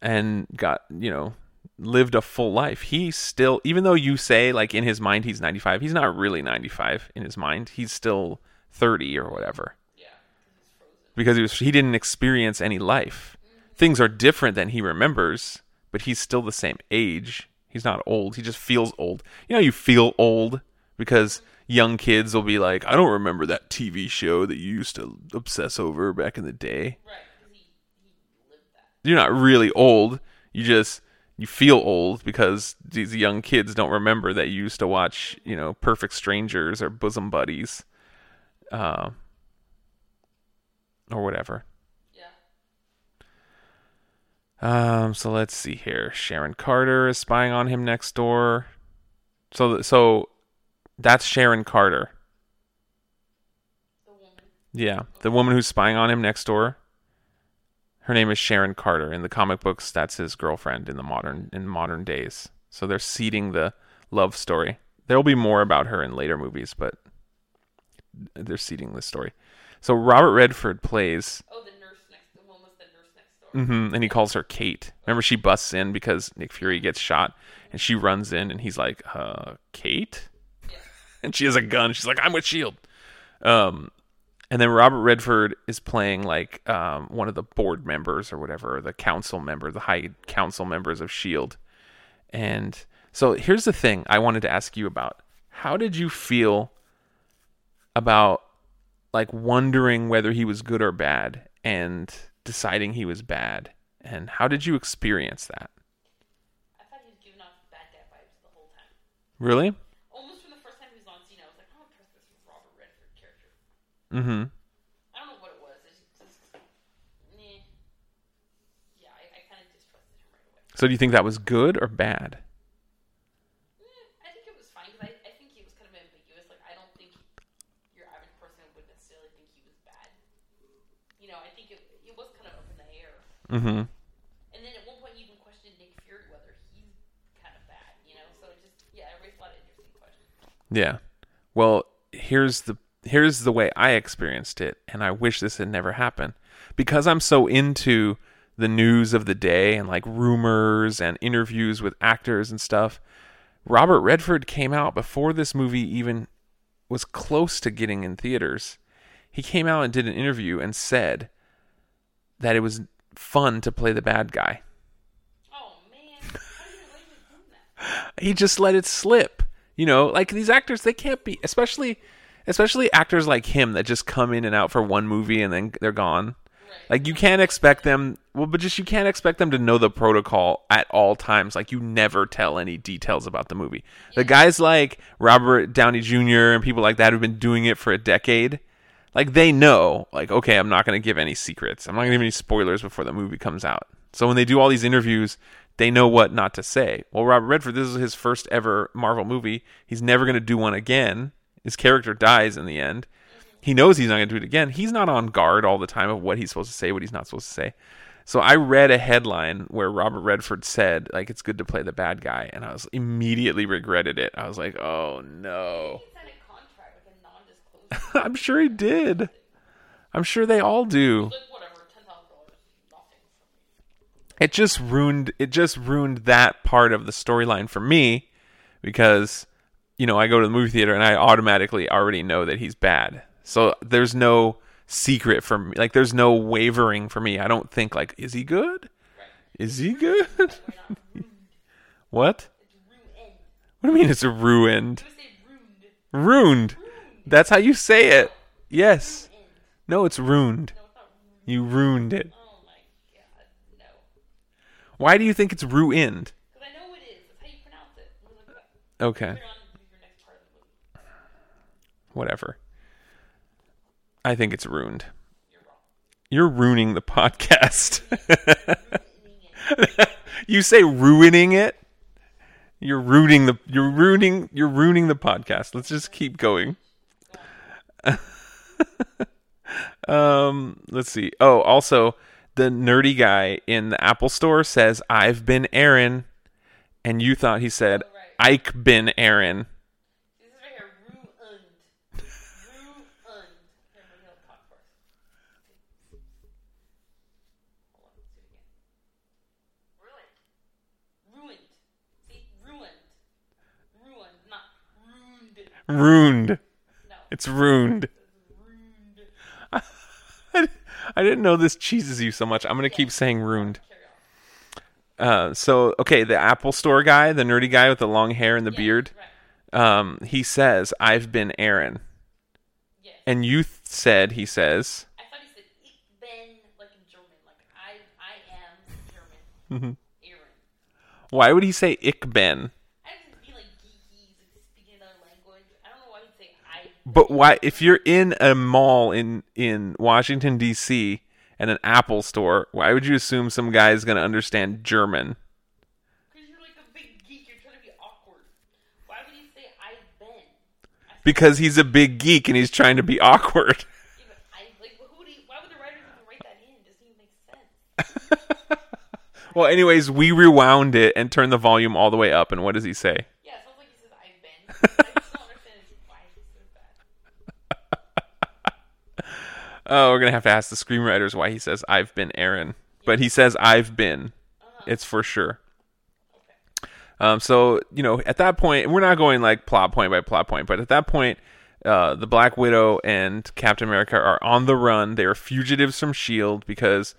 S1: and got, you know, lived a full life. He still, even though you say, like, in his mind he's 95, he's not really 95 in his mind. He's still 30 or whatever
S2: Yeah, because
S1: because he, was, he didn't experience any life. Things are different than he remembers, but he's still the same age. He's not old. He just feels old. You know, you feel old because young kids will be like, I don't remember that TV show that you used to obsess over back in the day.
S2: Right, he, he.
S1: You're not really old. You just you feel old because these young kids don't remember that you used to watch, you know, Perfect Strangers or Bosom Buddies, uh, or whatever.
S2: Yeah.
S1: Um, so let's see here. Sharon Carter is spying on him next door. So, so that's Sharon Carter.
S2: The woman.
S1: Yeah, the woman who's spying on him next door. Her name is Sharon Carter. In the comic books, that's his girlfriend in the modern in modern days. So they're seeding the love story. There'll be more about her in later movies, but they're seeding this story. So Robert Redford plays
S2: Oh, the nurse next. The one was the nurse next door.
S1: hmm and he calls her Kate. Remember, she busts in because Nick Fury gets shot, and she runs in, and he's like, "Uh, Kate,". And [laughs] she has a gun. She's like, "I'm with Shield." Um, and then Robert Redford is playing like um one of the board members or whatever, or the council member, the high council members of Shield. And so here's the thing I wanted to ask you about: How did you feel about like wondering whether he was good or bad and deciding he was bad and how did you experience that
S2: I thought he was giving off bad guy vibes the whole time.
S1: really
S2: Almost from the first time he was on scene, I was like, I don't trust this Robert Redford character.
S1: Mm-hmm
S2: I don't know what it was. It's just, meh. Yeah, I, I kind of distrusted him right away.
S1: so do you think that was good or bad
S2: Eh, I think it was fine because I, I think he was kind of ambiguous. Like, I don't think your average person would necessarily think he was bad. You know, I think it, it was kind of up in the air.
S1: mm-hmm
S2: And then at one point, you even questioned Nick Fury whether he's kind of bad. You know, so it just yeah, it raised a lot of interesting questions.
S1: yeah well here's the here's the way i experienced it and i wish this had never happened because i'm so into the news of the day and like rumors and interviews with actors and stuff robert redford came out before this movie even was close to getting in theaters he came out and did an interview and said that it was fun to play the bad guy
S2: Oh man, how do you let him do that?
S1: he just let it slip. You know, like these actors, they can't be, especially, especially actors like him that just come in and out for one movie and then they're gone. Like you can't expect them. Well, but just you can't expect them to know the protocol at all times. Like you never tell any details about the movie. The guys like Robert Downey Jr. and people like that who've been doing it for a decade. Like they know, like okay, I'm not going to give any secrets. I'm not going to give any spoilers before the movie comes out. So when they do all these interviews, they know what not to say. Well, Robert Redford, this is his first ever Marvel movie. He's never going to do one again. His character dies in the end. He knows he's not going to do it again. He's not on guard all the time of what he's supposed to say, what he's not supposed to say. So I read a headline where Robert Redford said like it's good to play the bad guy, and I was immediately regretted it. I was like, oh no. [laughs] I'm sure he did. I'm sure they all do. It just ruined it just ruined that part of the storyline for me because you know, I go to the movie theater and I automatically already know that he's bad. So there's no secret for me. Like there's no wavering for me. I don't think like is he good? Is he good? [laughs] what? What do you mean it's ruined?
S2: You would say ruined.
S1: Ruined. That's how you say it. Yes. No, it's ruined.
S2: No, it's not ruined.
S1: You ruined it.
S2: Oh my god, no.
S1: Why do you think it's ruined?
S2: Because
S1: Whatever. I think it's ruined.
S2: You're
S1: ruining the [laughs] podcast. You say ruining it. You're ruining the you're ruining you're ruining the podcast. Let's just keep going. [laughs] um let's see. Oh, also the nerdy guy in the Apple store says I've been Aaron and you thought he said
S2: Oh.
S1: Ike been Aaron.
S2: This is right here. Ruined. Ruined. Here, I'm gonna talk first. Hold on, let's do it again. Ruined. Ruined. See, ruined. Ruined, not ruined. No,
S1: It's ruined.
S2: ruined. [laughs]
S1: I didn't know this cheeses you so much. I'm going to keep saying ruined. Uh, so okay, the Apple Store guy, the nerdy guy with the long hair and the
S2: Yes,
S1: beard,
S2: Right.
S1: um, he says, "I've been Aaron,"
S2: Yes.
S1: and you th- said he says,
S2: I thought he said ich bin like in German, like I I am
S1: Mm-hmm.
S2: German. Aaron.
S1: "Why would he say ich bin?"
S2: I just be like geeky, he's like speaking another language. I don't know why he'd say I.
S1: But why? If you're in a mall in in Washington D.C. and an Apple Store, why would you assume some guy is going to understand German?
S2: Because you're like a big geek, you're trying to be awkward. Why would he say I've been? I said,
S1: Because he's a big geek and he's trying to be awkward.
S2: yeah, but I like who would he? Why would the writer even write that in? It doesn't even make sense. [laughs]
S1: Well, anyways, we rewound it and turned the volume all the way up, and what does he say?
S2: Yeah, it sounds like he says I've been. I just don't understand why he says that.
S1: Oh, we're gonna have to ask the screenwriters why he says I've been Aaron, but he says I've been. It's for sure.
S2: Okay.
S1: Um, so you know, at that point, we're not going like plot point by plot point, but at that point, uh, the Black Widow and Captain America are on the run. They are fugitives from Shield because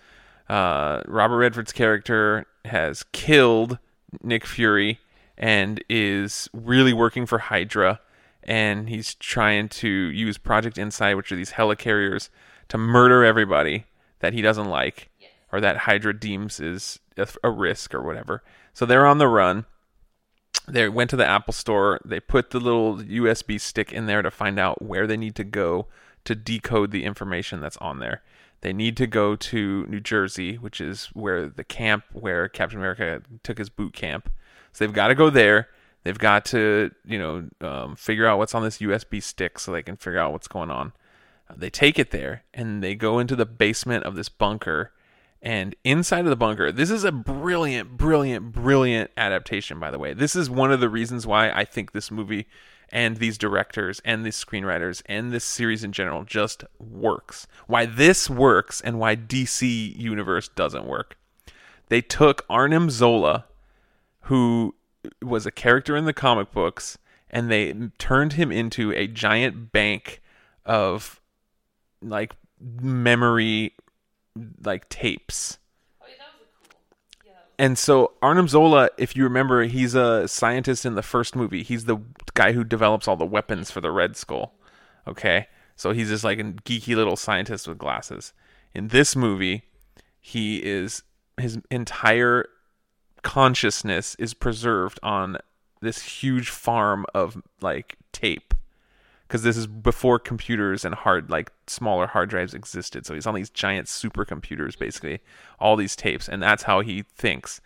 S1: uh, Robert Redford's character has killed Nick Fury and is really working for Hydra, and he's trying to use Project Insight, which are these helicarriers, to murder everybody that he doesn't like
S2: Yes.
S1: or that Hydra deems is a, a risk or whatever. So they're on the run. They went to the Apple store. They put the little USB stick in there to find out where they need to go to decode the information that's on there. They need to go to New Jersey, which is where the camp where Captain America took his boot camp. So they've got to go there. They've got to, you know, um, figure out what's on this USB stick so they can figure out what's going on. They take it there and they go into the basement of this bunker. And inside of the bunker, this is a brilliant, brilliant, brilliant adaptation, by the way. This is one of the reasons why I think this movie and these directors and these screenwriters and this series in general just works. Why this works and why DC Universe doesn't work. They took Arnim Zola, who was a character in the comic books, and they turned him into a giant bank of like memory like tapes.
S2: Oh yeah, that was cool. Yeah,
S1: And so Arnim Zola, if you remember, he's a scientist in the first movie. He's the guy who develops all the weapons for the Red Skull. Okay? So he's just like a geeky little scientist with glasses. In this movie, he is his entire consciousness is preserved on this huge farm of like tape because this is before computers and hard like smaller hard drives existed. So he's on these giant supercomputers basically all these tapes and that's how he thinks.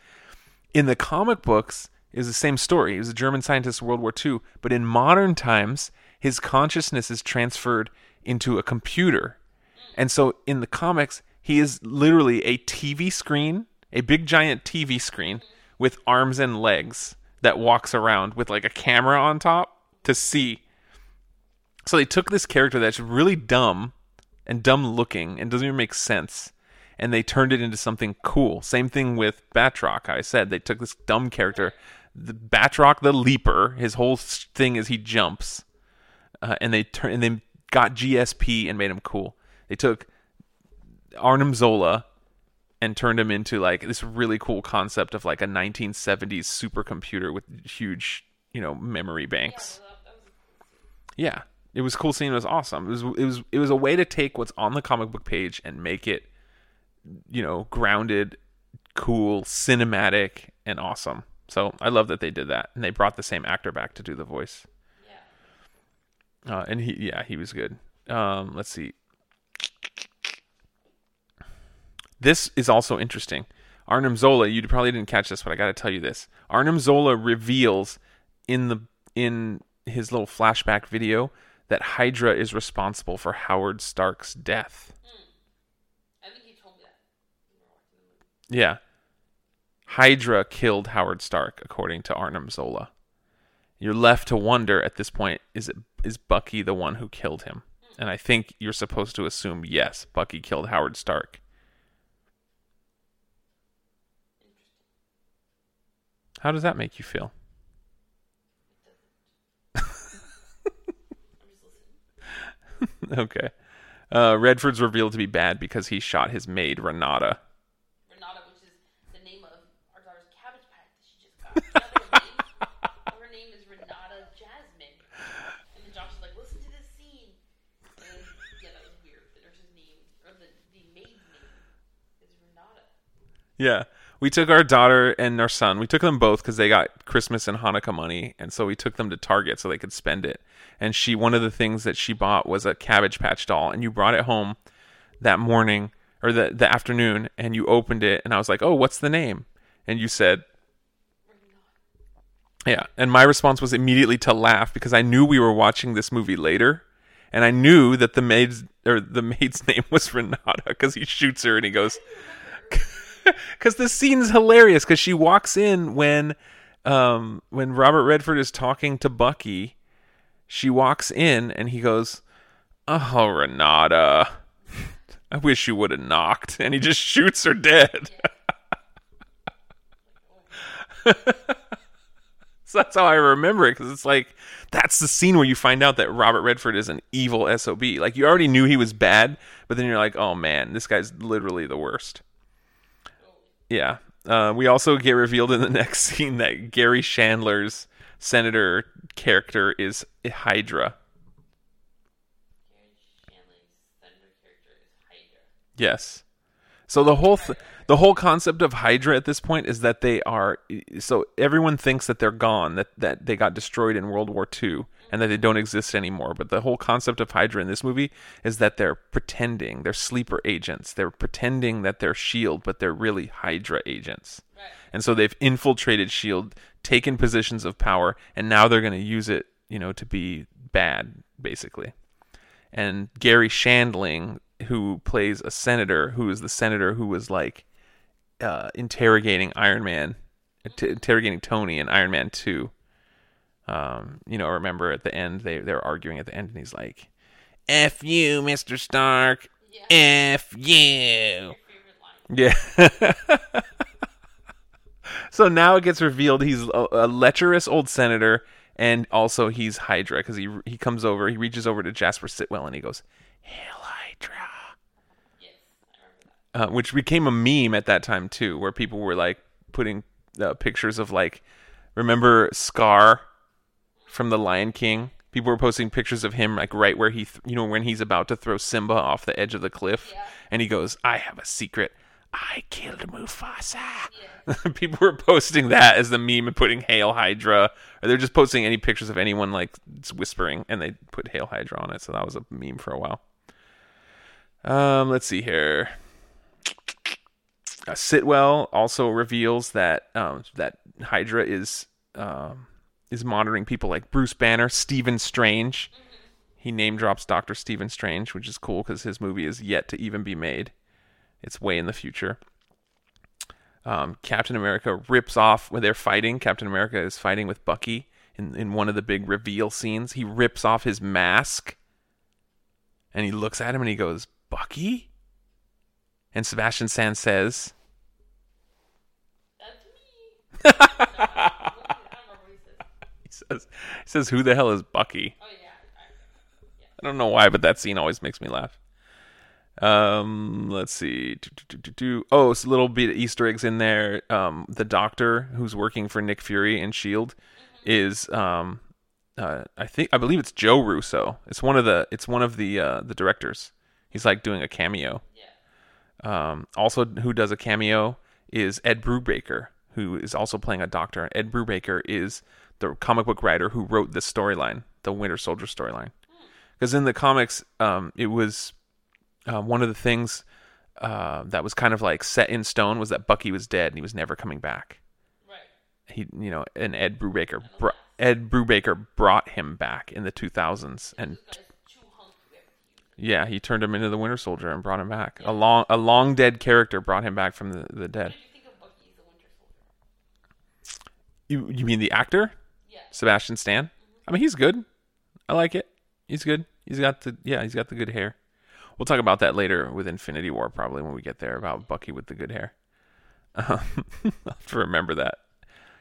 S1: In the comic books is the same story. He was a german scientist in world war ii but in modern times his consciousness is transferred into a computer. And so in the comics He is literally a TV screen, a big giant TV screen with arms and legs that walks around with like a camera on top to see. So they took this character that's really dumb and dumb looking and doesn't even make sense and they turned it into something cool. Same thing with Batroc. I said they took this dumb character, the Batroc the Leaper. His whole thing is he jumps, uh, and they turn and they got GSP and made him cool. They took Arnim Zola and turned him into like this really cool concept of like a 1970s supercomputer with huge, you know, memory banks.
S2: So that, that was
S1: Yeah, it was cool scene. It was awesome. It was it was it was a way to take what's on the comic book page and make it, you know, grounded, cool, cinematic, and awesome. So I love that they did that, and they brought the same actor back to do the voice.
S2: yeah.
S1: Uh, and he, yeah, he was good. Um, let's see. This is also interesting. Arnim Zola, you probably didn't catch this, but I got to tell you this. Arnim Zola reveals in the in his little flashback video that Hydra is responsible for Howard Stark's death. Hmm.
S2: I think you told me that. when we were watching the movie.
S1: Yeah. Hydra killed Howard Stark, according to Arnim Zola. You're left to wonder at this point is it is Bucky the one who killed him? And I think you're supposed to assume yes, Bucky killed Howard Stark. How does that make you feel?
S2: I'm just listening. [laughs]
S1: okay. Uh, Redford's revealed to be bad because he shot his maid Renata.
S2: Renata, which is the name of our daughter's cabbage patch that she just got. Her, name, her name is Renata Jasmine. And then Josh was like, listen to this scene. And yeah, that was weird. The nurse's name, or the, the maid's name, is Renata.
S1: Yeah. We took our daughter and our son. We took them both because they got Christmas and Hanukkah money, and so we took them to Target so they could spend it. And she, one of the things that she bought was a Cabbage Patch doll, and you brought it home that morning or the the afternoon, and you opened it, and I was like, "Oh, what's the name?" And you said, "Yeah." And my response was immediately to laugh because I knew we were watching this movie later, and I knew that the maid's or the maid's [laughs] name was Renata because he shoots her and he goes [laughs] because the scene's hilarious because she walks in when um when Robert Redford is talking to Bucky she walks in and he goes oh Renata I wish you would have knocked. And he just shoots her dead. [laughs] So that's how I remember it because it's like that's the scene where you find out that Robert Redford is an evil SOB like you already knew he was bad but then you're like oh man this guy's literally the worst. Yeah. Uh, we also get revealed in the [laughs] next scene that Garry Shandling's senator character is Hydra. Yes. So the whole th- the whole concept of Hydra at this point is that they are so everyone thinks that they're gone, that that they got destroyed in World War II and that they don't exist anymore. But the whole concept of Hydra in this movie is that they're pretending, they're sleeper agents. They're pretending that they're Shield, but they're really Hydra agents.
S2: Right.
S1: And so they've infiltrated Shield, taken positions of power, and now they're going to use it, you know, to be bad, basically. And Garry Shandling, who plays a senator, who is the senator who was like uh, interrogating Iron Man, t- interrogating Tony in Iron Man Two. Um, you know, remember at the end they they're arguing at the end, and he's like, "F you, Mister Stark.
S2: Yeah.
S1: F you."
S2: Your favorite line.
S1: Yeah. [laughs] so now it gets revealed he's a, a lecherous old senator, and also he's Hydra because he he comes over, he reaches over to Jasper Sitwell, and he goes, "Hail Hydra,"
S2: Yes, I remember that.
S1: uh, which became a meme at that time too, where people were like putting uh, pictures of like, remember Scar from The Lion King. People were posting pictures of him like right where he, th- you know, when he's about to throw Simba off the edge of the cliff,
S2: Yeah.
S1: and he goes, "I have a secret. I killed Mufasa."
S2: Yeah. [laughs]
S1: People were posting that as the meme and putting "Hail Hydra," or they're just posting any pictures of anyone like whispering, and they put "Hail Hydra" on it. So that was a meme for a while. Um, let's see here. Uh, Sitwell also reveals that um, that Hydra is um, is monitoring people like Bruce Banner, Stephen Strange. He name drops Doctor Stephen Strange, which is cool because his movie is yet to even be made, It's way in the future. Um, Captain America rips off when they're fighting. Captain America is fighting with Bucky in, in one of the big reveal scenes. He rips off his mask and he looks at him and he goes, Bucky? And Sebastian Stan says,
S2: That's me. [laughs] no, I don't remember what he said.
S1: he says, he says, who the hell is Bucky?
S2: Oh yeah. I,
S1: I don't know why, but that scene always makes me laugh. Um, let's see. Do, do, do. Oh, it's a little bit of Easter eggs in there. Um, the doctor who's working for Nick Fury and Shield is um, uh, I think I believe it's Joe Russo. It's one of the it's one of the uh, the directors. He's like doing a cameo.
S2: yeah.
S1: Um, also, who does a cameo is Ed Brubaker, who is also playing a doctor. Ed Brubaker is the comic book writer who wrote this storyline, the Winter Soldier storyline. Because in the comics, um, it was uh, one of the things uh, that was kind of like set in stone was that Bucky was dead and he was never coming back.
S2: Right.
S1: He, you know, and Ed Brubaker, br- Ed Brubaker brought him back in the 2000s, and
S2: This guy's too hunky to be able to use.
S1: yeah, he turned him into the Winter Soldier and brought him back. A long, a long dead character brought him back from the, the dead.
S2: What did you think of Bucky as the Winter Soldier?
S1: You, you mean the actor,
S2: Yeah.
S1: Sebastian Stan? I mean, he's good. I like it. He's good. He's got the yeah, he's got the good hair. We'll talk about that later with Infinity War, probably when we get there about Bucky with the good hair. Um, [laughs] I'll have to remember that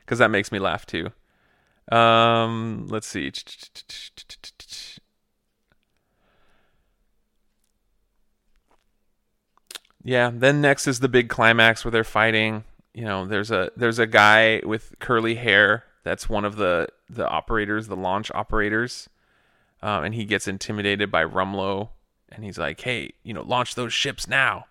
S1: because that makes me laugh too. Um, let's see. Yeah, then next is the big climax where they're fighting. You know, there's a there's a guy with curly hair that's one of the the operators, the launch operators, um, and he gets intimidated by Rumlow, and he's like, "Hey, you know, launch those ships now."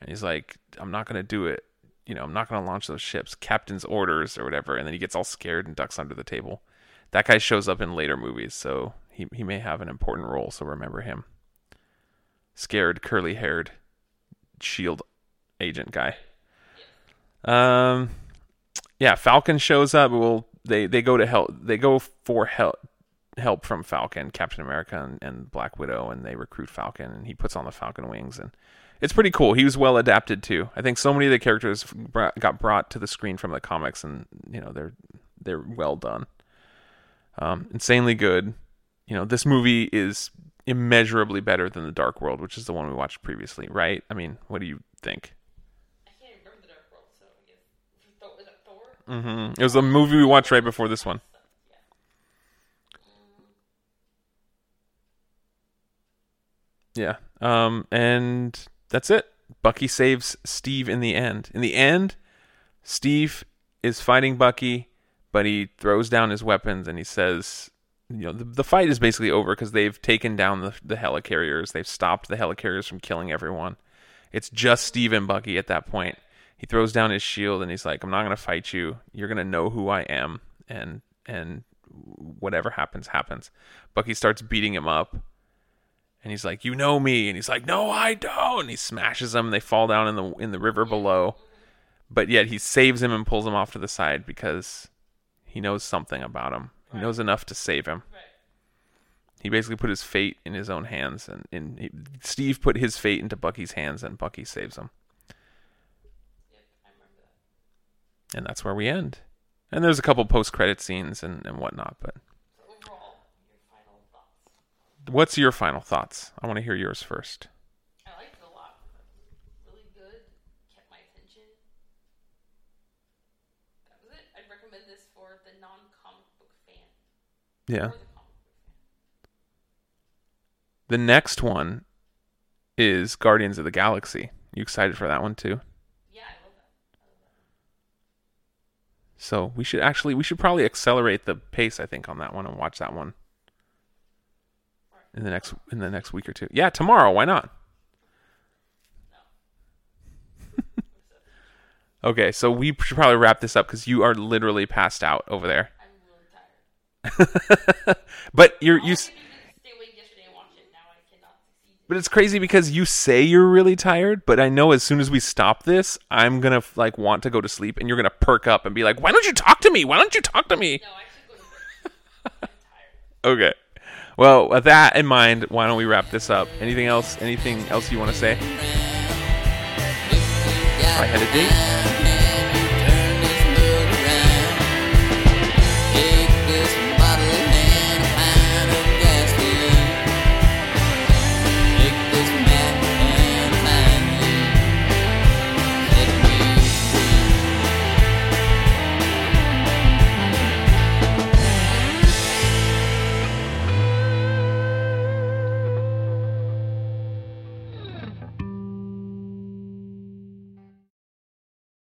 S1: And he's like, "I'm not gonna do it. You know, I'm not gonna launch those ships. Captain's orders or whatever." And then he gets all scared and ducks under the table. That guy shows up in later movies, so he he may have an important role. So remember him. Scared, curly haired, shield agent guy. Um, yeah, Falcon shows up. Well, they they go to help. They go for help help from Falcon, Captain America, and, and Black Widow, and they recruit Falcon, and he puts on the Falcon wings, and it's pretty cool. He was well adapted too. I think so many of the characters brought, got brought to the screen from the comics, and you know they're they're well done. Um, insanely good. You know, this movie is immeasurably better than the Dark World, which is the one we watched previously, right? I mean, what do you think?
S2: I can't even remember the Dark World, so I guess Thor, is that Thor?
S1: hmm It was a movie we watched right before this one.
S2: Yeah.
S1: Yeah. Um, and that's it. Bucky saves Steve in the end. In the end, Steve is fighting Bucky, but he throws down his weapons and he says, you know, the, the fight is basically over because they've taken down the, the helicarriers. They've stopped the helicarriers from killing everyone. It's just Steve and Bucky at that point. He throws down his shield and he's like, I'm not going to fight you. You're going to know who I am. And, and whatever happens, happens. Bucky starts beating him up. And he's like, "You know me," and he's like, "No, I don't." And he smashes them. And they fall down in the in the river below, but yet he saves him and pulls him off to the side because he knows something about him. He knows enough to save him. He basically put his fate in his own hands, and, and he, Steve put his fate into Bucky's hands, and Bucky saves him.
S2: Yep, I remember that.
S1: And that's where we end. And there's a couple post credit scenes and, and whatnot, but
S2: So overall, your final thoughts?
S1: what's your final thoughts? I want to hear yours first.
S2: I liked it a lot. Really good. Kept my attention. That was it. I'd recommend this for the non-comic book fan.
S1: Yeah.
S2: The book fan.
S1: The next one is Guardians of the Galaxy. You excited for that one too?
S2: Yeah, I love that. I love that.
S1: So we should actually we should probably accelerate the pace I think on that one and watch that one in the next in the next week or two. Yeah, tomorrow. Why not? [laughs] okay, so we should probably wrap this up because you are literally passed out over there.
S2: I'm really tired. [laughs]
S1: but you're you.
S2: I
S1: s-
S2: could do is stay awake yesterday and watch it. Now I cannot succeed.
S1: But it's crazy because you say you're really tired, but I know as soon as we stop this, I'm gonna like want to go to sleep, and you're gonna perk up and be like, "Why don't you talk to me? Why don't you talk to me?"
S2: No, I should go to bed. I'm tired.
S1: Okay. Well, with that in mind, why don't we wrap this up? Anything else? Anything else you want to say?
S3: I had a date.